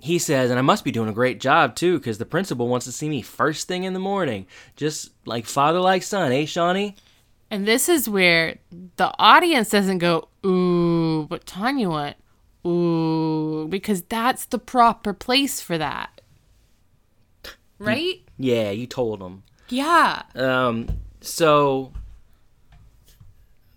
he says, and I must be doing a great job too, because the principal wants to see me first thing in the morning, just like father like son, eh, Shawnee? And this is where the audience doesn't go, ooh, but Tanya went, ooh, because that's the proper place for that. Right? Yeah, you told him. Yeah. Um, so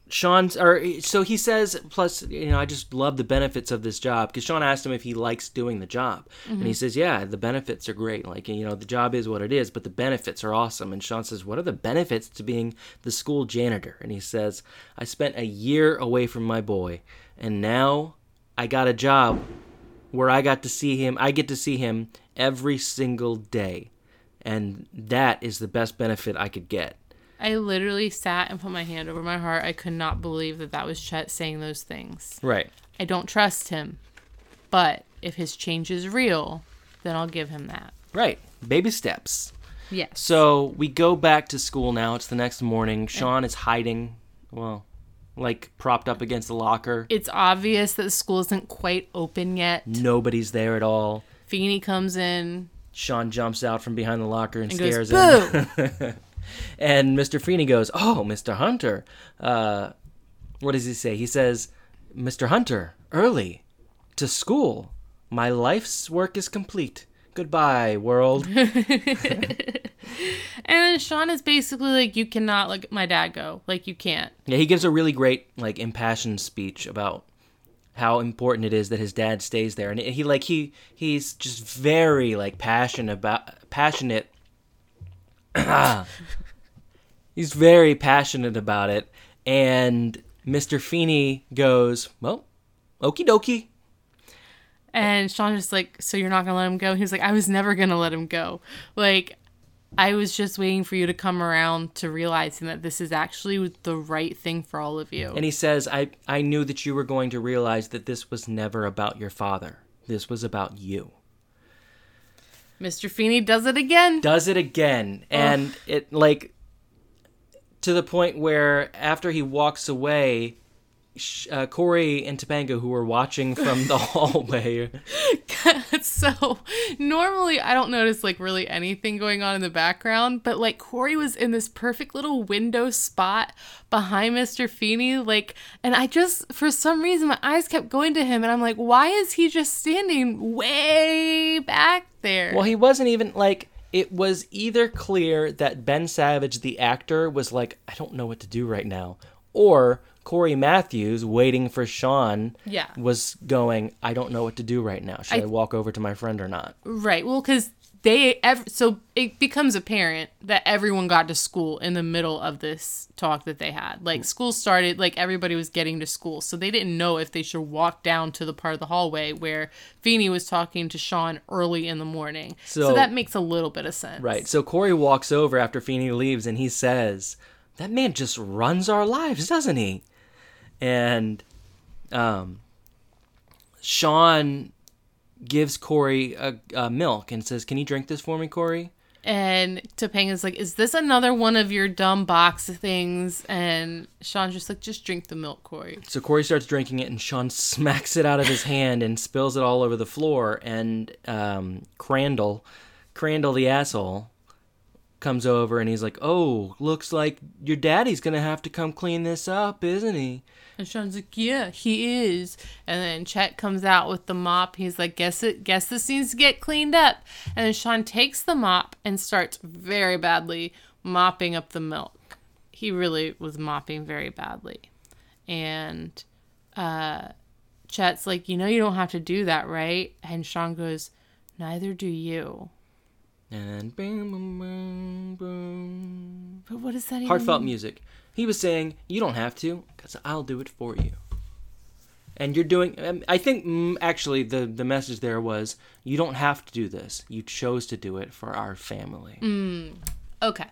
Sean's, or so he says. Plus, you know, I just love the benefits of this job because Sean asked him if he likes doing the job, and he mm-hmm. says, "Yeah, the benefits are great. Like, you know, the job is what it is, but the benefits are awesome." And Sean says, "What are the benefits to being the school janitor?" And he says, "I spent a year away from my boy, and now I got a job where I got to see him. I get to see him every single day." And that is the best benefit I could get. I literally sat and put my hand over my heart. I could not believe that that was Chet saying those things. Right. I don't trust him. But if his change is real, then I'll give him that. Right. Baby steps. Yes. So we go back to school now. It's the next morning. Sean is hiding, well, like propped up against the locker. It's obvious that the school isn't quite open yet. Nobody's there at all. Feeney comes in Sean jumps out from behind the locker and, and stares goes, in. [LAUGHS] And Mr. Feeney goes, Oh, Mr. Hunter. Uh, what does he say? He says, Mr. Hunter, early to school. My life's work is complete. Goodbye, world. [LAUGHS] [LAUGHS] And then Sean is basically like, you cannot let my dad go. Like, you can't. Yeah, he gives a really great, like, impassioned speech about how important it is that his dad stays there, and he like he he's just very like passionate about passionate. [COUGHS] he's very passionate about it, and Mr. Feeney goes, "Well, okie dokie." And Sean just like, so you're not gonna let him go? He was like, I was never gonna let him go. Like, I was just waiting for you to come around to realizing that this is actually the right thing for all of you. And he says, "I I knew that you were going to realize that this was never about your father. This was about you." Mr. Feeney does it again. does it again and it like to the point where after he walks away uh, Corey and Topanga, who were watching from the [LAUGHS] hallway. [LAUGHS] so normally I don't notice like really anything going on in the background, but like Corey was in this perfect little window spot behind Mr. Feeney, like, and I just for some reason my eyes kept going to him, and I'm like, why is he just standing way back there? Well, he wasn't even like. It was either clear that Ben Savage, the actor, was like, I don't know what to do right now, or Corey Matthews, waiting for Sean, Yeah. was going, I don't know what to do right now. Should I, I- walk over to my friend or not? Right. Well, because they ev- so it becomes apparent that everyone got to school in the middle of this talk that they had. Like mm. school started, like everybody was getting to school, so they didn't know if they should walk down to the part of the hallway where Feeney was talking to Sean early in the morning. So, So- that makes a little bit of sense. Right. So Corey walks over after Feeney leaves and he says, That man just runs our lives, doesn't he? And um, Sean gives Corey a, a milk and says, Can you drink this for me, Corey? And Topanga's like, "Is this another one of your dumb box things?" And Sean's just like, "Just drink the milk, Corey." So Corey starts drinking it and Sean [LAUGHS] smacks it out of his hand and spills it all over the floor. And um, Crandall, Crandall the asshole, comes over and he's like, Oh, looks like your daddy's to have to come clean this up, isn't he? And Sean's like, "Yeah, he is." And then Chet comes out with the mop. He's like, "Guess it. Guess this needs to get cleaned up." And then Sean takes the mop and starts very badly mopping up the milk. He really was mopping very badly. And uh, Chet's like, "You know, you don't have to do that, right?" And Sean goes, "Neither do you." And boom, boom, boom, boom. But what does that even Heartfelt mean? music. He was saying, You don't have to, because I'll do it for you. And you're doing, um, I think mm, actually the, the message there was, You don't have to do this. You chose to do it for our family. Okay.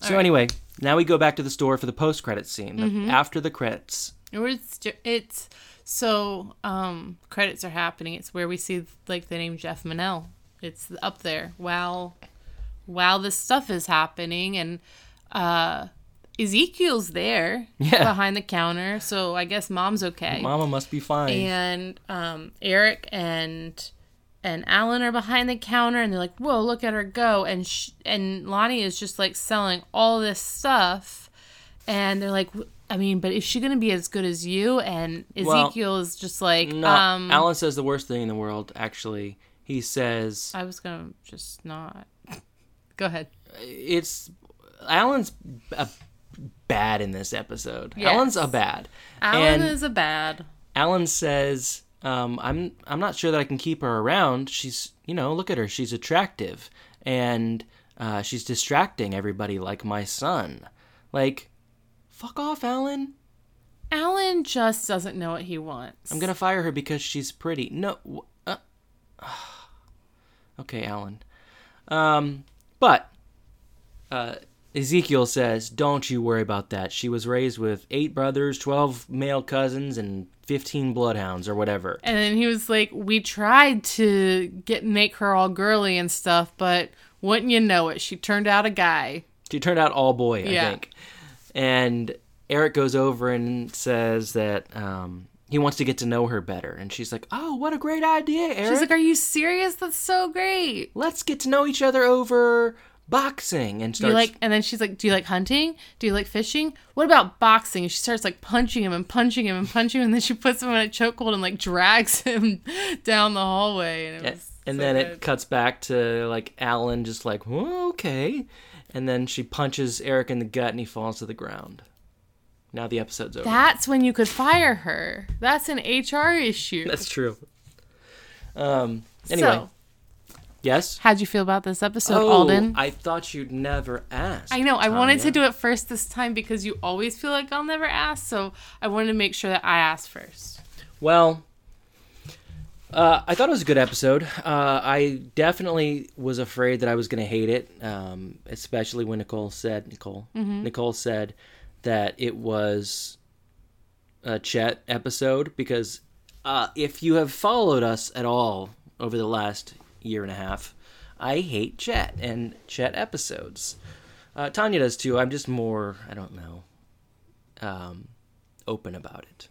so, anyway, now we go back to the store for the post credit scene. Mm-hmm. after the credits. It's it's so um credits are happening. It's where we see like the name Jeff Menell. It's up there while while this stuff is happening and uh Ezekiel's there Yeah. behind the counter. So I guess mom's okay. Mama must be fine. And um Eric and and Alan are behind the counter and they're like, "Whoa, look at her go." And sh- and Lonnie is just like selling all this stuff and they're like, "W- I mean, but is she going to be as good as you? And Well, Ezekiel is just like, no, um, Alan says the worst thing in the world, actually. He says, I was going to just not. Go ahead. it's Alan's a bad in this episode. Yes. Alan's a bad. Alan and is a bad. Alan says, um, "I'm I'm not sure that I can keep her around. She's you know look at her. She's attractive and uh, she's distracting everybody like my son. Like, fuck off, Alan. Alan just doesn't know what he wants. I'm gonna fire her because she's pretty. No, uh, okay, Alan. Um, but uh, Ezekiel says, "Don't you worry about that. She was raised with eight brothers, twelve male cousins, and fifteen bloodhounds, or whatever." And then he was like, "We tried to get make her all girly and stuff, but wouldn't you know it, she turned out a guy." She turned out all boy, I Yeah. think. And Eric goes over and says that um, he wants to get to know her better, and she's like, "Oh, what a great idea, Eric! She's like, "Are you serious? That's so great." Let's get to know each other over boxing." And Do you like? And then she's like, "Do you like hunting? Do you like fishing? What about boxing?" And she starts like punching him and punching him and punching him, and then she puts him in a chokehold and like drags [LAUGHS] him down the hallway. And, it was and so then good. it cuts back to like Alan just like "Whoa, okay and then she punches Eric in the gut and he falls to the ground now the episode's over That's when you could fire her. That's an HR issue. that's true um anyway So, yes how'd you feel about this episode, oh Alden? I thought you'd never ask I know. I wanted to do it first this time because you always feel like I'll never ask. So I wanted to make sure that I asked first. Well, uh, I thought it was a good episode. Uh, I definitely was afraid that I was going to hate it, um, especially when Nicole said Nicole Nicole said that it was a Chet episode because uh, if you have followed us at all over the last year and a half, I hate Chet and Chet episodes. Uh, Tanya does too. I'm just more I don't know um, open about it.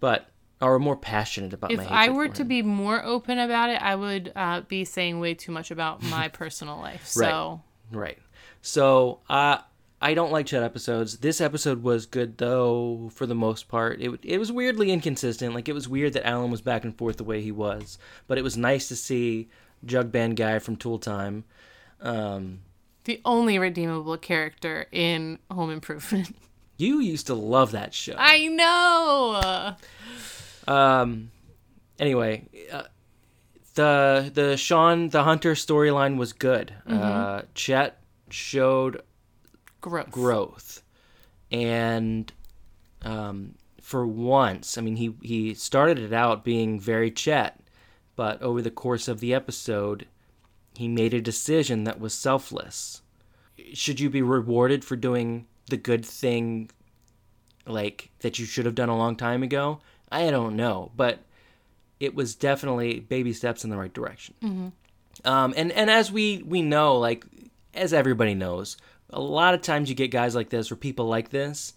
but or more passionate about my If I were to be more open about it, I would uh, be saying way too much about my [LAUGHS] personal life. So Right. So uh, I don't like Chet episodes. This episode was good though, for the most part. It it was weirdly inconsistent. Like it was weird that Alan was back and forth the way he was, but it was nice to see Jug Band guy from Tool Time. Um, the only redeemable character in Home Improvement. [LAUGHS] you used to love that show. I know. Um. Anyway, uh, the the Sean the Hunter storyline was good. Uh, Chet showed Growth. growth, and um, for once, I mean, he he started it out being very Chet, but over the course of the episode, he made a decision that was selfless. Should you be rewarded for doing the good thing, like that you should have done a long time ago? I don't know, but it was definitely baby steps in the right direction. Um, and and as we we know, like as everybody knows, a lot of times you get guys like this or people like this,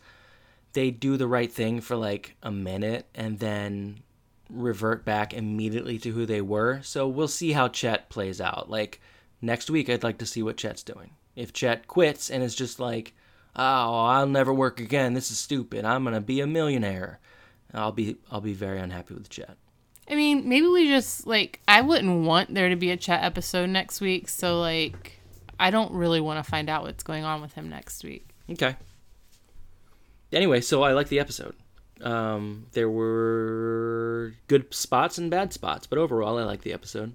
they do the right thing for like a minute and then revert back immediately to who they were. So we'll see how Chet plays out. Like next week, I'd like to see what Chet's doing. If Chet quits and is just like, "Oh, I'll never work again. This is stupid. I'm gonna be a millionaire," I'll be I'll be very unhappy with Chet. I mean, maybe we just like I wouldn't want there to be a chat episode next week, so like I don't really want to find out what's going on with him next week. Okay. Anyway, so I like the episode. Um, there were good spots and bad spots, but overall, I like the episode.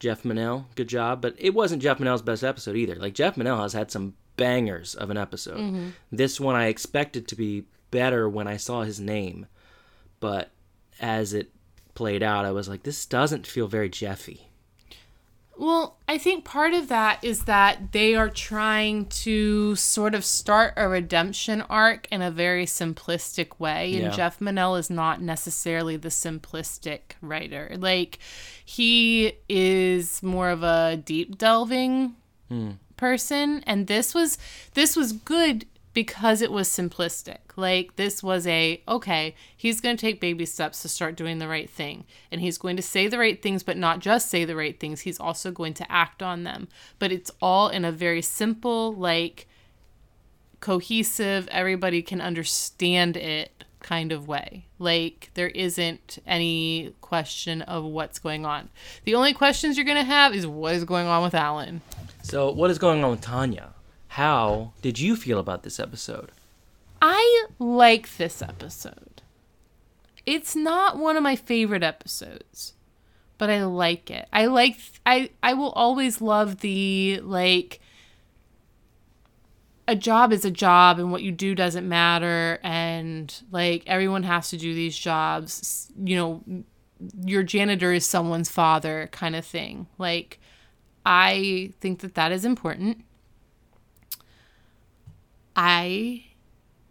Jeff Menell, good job, but it wasn't Jeff Menell's best episode either. Like Jeff Menell has had some bangers of an episode. This one I expected to be better when I saw his name, but as it played out, I was like, this doesn't feel very Jeffy. Well, I think part of that is that they are trying to sort of start a redemption arc in a very simplistic way. And Yeah. Jeff Menell is not necessarily the simplistic writer. Like, he is more of a deep delving hmm. person. And this was this was good because it was simplistic. Like this was a okay, he's going to take baby steps to start doing the right thing. And he's going to say the right things but not just say the right things. He's also going to act on them. But it's all in a very simple like cohesive, everybody can understand it kind of way. Like there isn't any question of what's going on. The only questions you're going to have is what is going on with Alan. So, what is going on with Tanya? How did you feel about this episode? I like this episode. It's not one of my favorite episodes, but I like it. I like I I will always love the like a job is a job and what you do doesn't matter and like everyone has to do these jobs. You know, your janitor is someone's father kind of thing. Like I think that that is important. I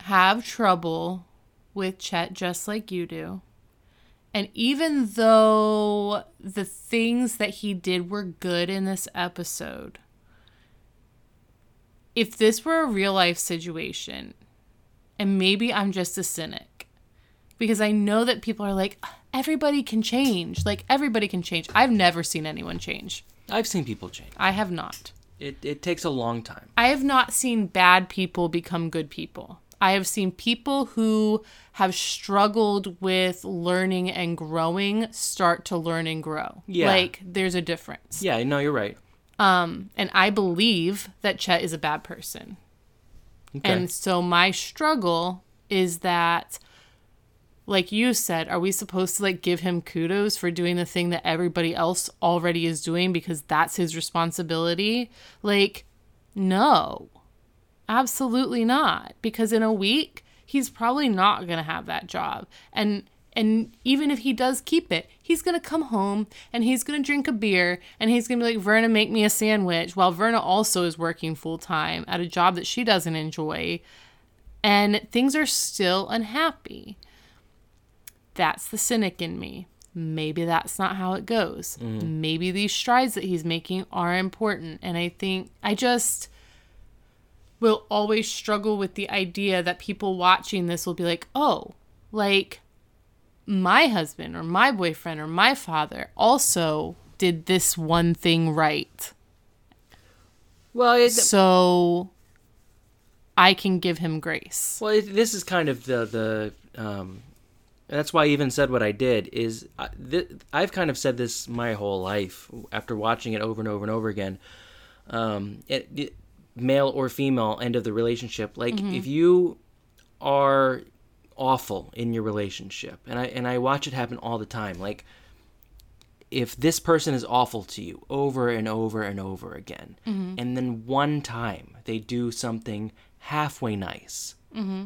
have trouble with Chet just like you do. And even though the things that he did were good in this episode, if this were a real life situation, and maybe I'm just a cynic, because I know that people are like, everybody can change. Like, everybody can change. I've never seen anyone change. I've seen people change. I have not. It, it takes a long time. I have not seen bad people become good people. I have seen people who have struggled with learning and growing start to learn and grow. Yeah. Like there's a difference. Yeah, no, you're right. Um, And I believe that Chet is a bad person. Okay. And so my struggle is that like you said, are we supposed to like give him kudos for doing the thing that everybody else already is doing because that's his responsibility? Like no. Absolutely not. Because in a week, he's probably not going to have that job. And and even if he does keep it, he's going to come home and he's going to drink a beer and he's going to be like, Verna, make me a sandwich. While Verna also is working full time at a job that she doesn't enjoy. And things are still unhappy. That's the cynic in me. Maybe that's not how it goes. Maybe these strides that he's making are important. And I think I just will always struggle with the idea that people watching this will be like, oh, like my husband or my boyfriend or my father also did this one thing right. Well, it, So I can give him grace. well, it, this is kind of the the. Um, and that's why I even said what I did. Is I, I've kind of said this my whole life after watching it over and over and over again. Um, it, it, male or female end of the relationship. Like mm-hmm. if you are awful in your relationship, and I and I watch it happen all the time. Like if this person is awful to you over and over and over again, mm-hmm. and then one time they do something halfway nice, mm-hmm.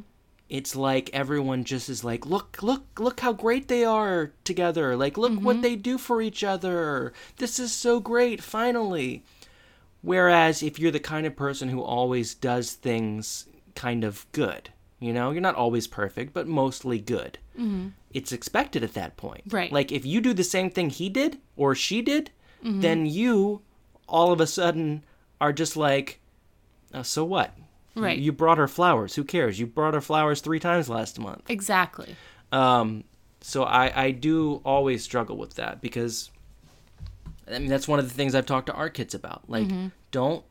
It's like everyone just is like, look, look, look how great they are together. Like, look what mm-hmm. they do for each other. This is so great, finally. Whereas if you're the kind of person who always does things kind of good, you know, you're not always perfect, but mostly good. Mm-hmm. It's expected at that point. Right. Like if you do the same thing he did or she did, mm-hmm. then you all of a sudden are just like, oh, so what? Right. You brought her flowers. Who cares? You brought her flowers three times last month. Exactly. Um, so I, I do always struggle with that because I mean that's one of the things I've talked to our kids about. Like, don't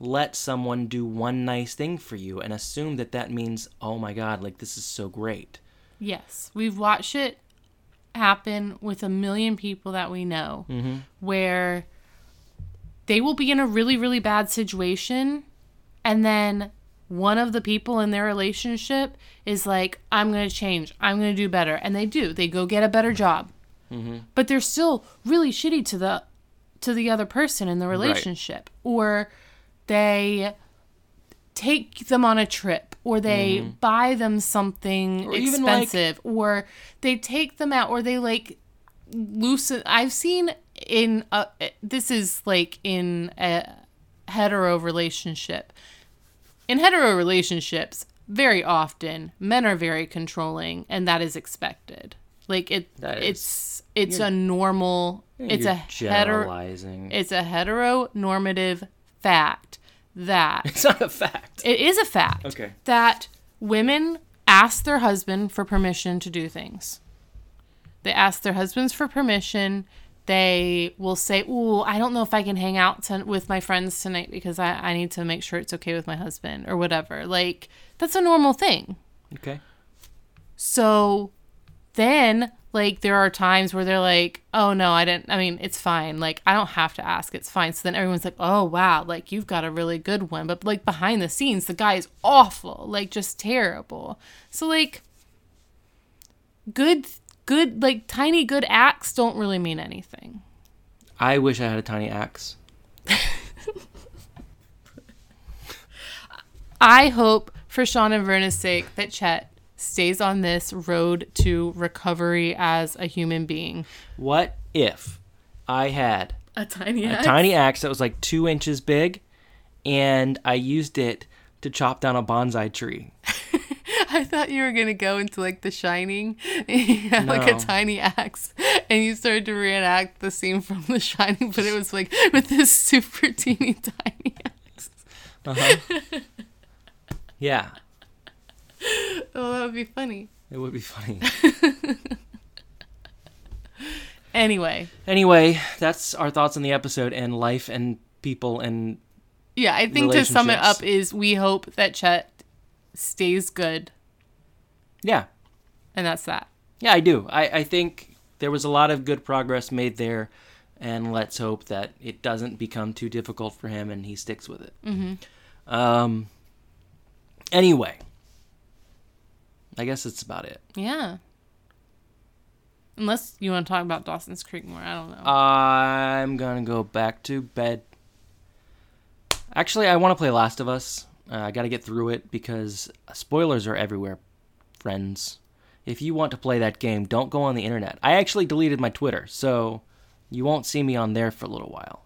let someone do one nice thing for you and assume that that means, oh my god, like this is so great. Yes, we've watched it happen with a million people that we know where they will be in a really, really bad situation, and then one of the people in their relationship is like, I'm going to change, I'm going to do better. And they do, they go get a better job. Mm-hmm. But they're still really shitty to the to the other person in the relationship. Or they take them on a trip. Or they mm-hmm. buy them something Or even, like- expensive. Or they take them out. Or they like loosen I've seen in a, this is like in a hetero relationship in hetero relationships very often men are very controlling and that is expected like it That is- it's it's a normal it's a hetero generalizing. it's a heteronormative fact that [LAUGHS] it's not a fact. it is a fact Okay. that women ask their husband for permission to do things. They ask their husbands for permission. They will say, "Oh, I don't know if I can hang out to- with my friends tonight because I, I need to make sure it's okay with my husband or whatever." Like that's a normal thing. Okay. So then, like, there are times where they're like, oh no, I didn't, I mean, it's fine. Like, I don't have to ask. It's fine. So then everyone's like, oh wow, like, you've got a really good one. But, like, behind the scenes, the guy is awful, like, just terrible. So, like, good, good, like, tiny good acts don't really mean anything. I wish I had a tiny axe. [LAUGHS] I hope for Sean and Verna's sake that Chet stays on this road to recovery as a human being. What if I had A tiny a tiny axe that was like two inches big, and I used it to chop down a bonsai tree? [LAUGHS] [LAUGHS] I thought you were gonna go into like The Shining, [LAUGHS] had like a tiny axe, and you started to reenact the scene from The Shining, but it was like with this super [LAUGHS] teeny tiny axe. Uh-huh. yeah, Oh, that would be funny. it would be funny. Anyway, anyway, that's our thoughts on the episode and life and people and yeah, I think to sum it up is we hope that Chet stays good, yeah, and that's that. yeah. I do. I I think there was a lot of good progress made there, and let's hope that it doesn't become too difficult for him and he sticks with it. Mm-hmm. Um. Anyway, I guess that's about it. Yeah. Unless you want to talk about Dawson's Creek more, I don't know. I'm gonna go back to bed. Actually, I want to play Last of Us. Uh, I got to get through it because spoilers are everywhere, friends. If you want to play that game, don't go on the internet. I actually deleted my Twitter, so you won't see me on there for a little while.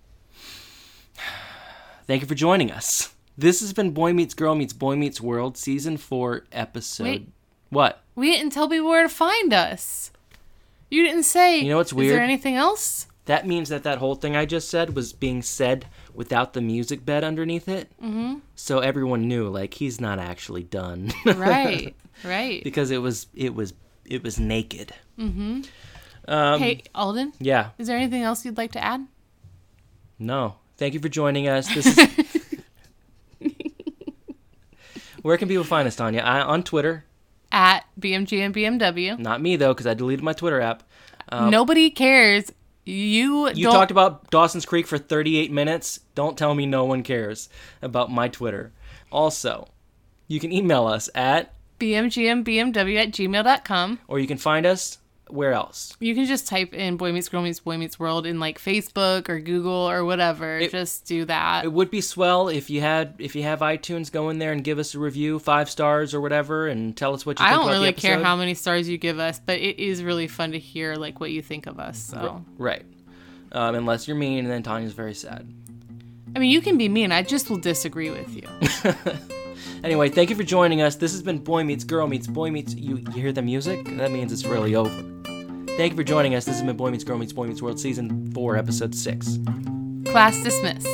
[SIGHS] Thank you for joining us. This has been Boy Meets Girl Meets Boy Meets World, Season 4, Episode. Wait. What? we didn't tell people where to find us. You didn't say. You know what's weird? Is there anything else? That means that that whole thing I just said was being said without the music bed underneath it. Mm-hmm. So everyone knew, like, he's not actually done. Right. [LAUGHS] right. because it was it was it was naked. Mm-hmm. Um, hey, Alden, Yeah. is there anything else you'd like to add? No. Thank you for joining us. This is. [LAUGHS] Where can people find us, Tanya? I, on Twitter. At BMG and BMW. Not me though, because I deleted my Twitter app. Nobody cares. You, You talked about Dawson's Creek for 38 minutes. Don't tell me no one cares about my Twitter. Also, you can email us at, BMGMBMW at gmail.com. or you can find us where else? You can just type in Boy Meets Girl Meets Boy Meets World in like Facebook or Google or whatever. just do that. It would be swell if you had if you have iTunes go in there and give us a review, five stars or whatever, and tell us what you I think don't about really care how many stars you give us, but it is really fun to hear like what you think of us. So Right. Um, unless you're mean, and then Tanya's very sad. I mean, you can be mean. I just will disagree with you. [LAUGHS] Anyway, thank you for joining us. This has been Boy Meets Girl Meets Boy Meets. You, you hear the music? That means it's really over. Thank you for joining us. This has been Boy Meets Girl Meets Boy Meets World Season 4, Episode 6. Class dismissed.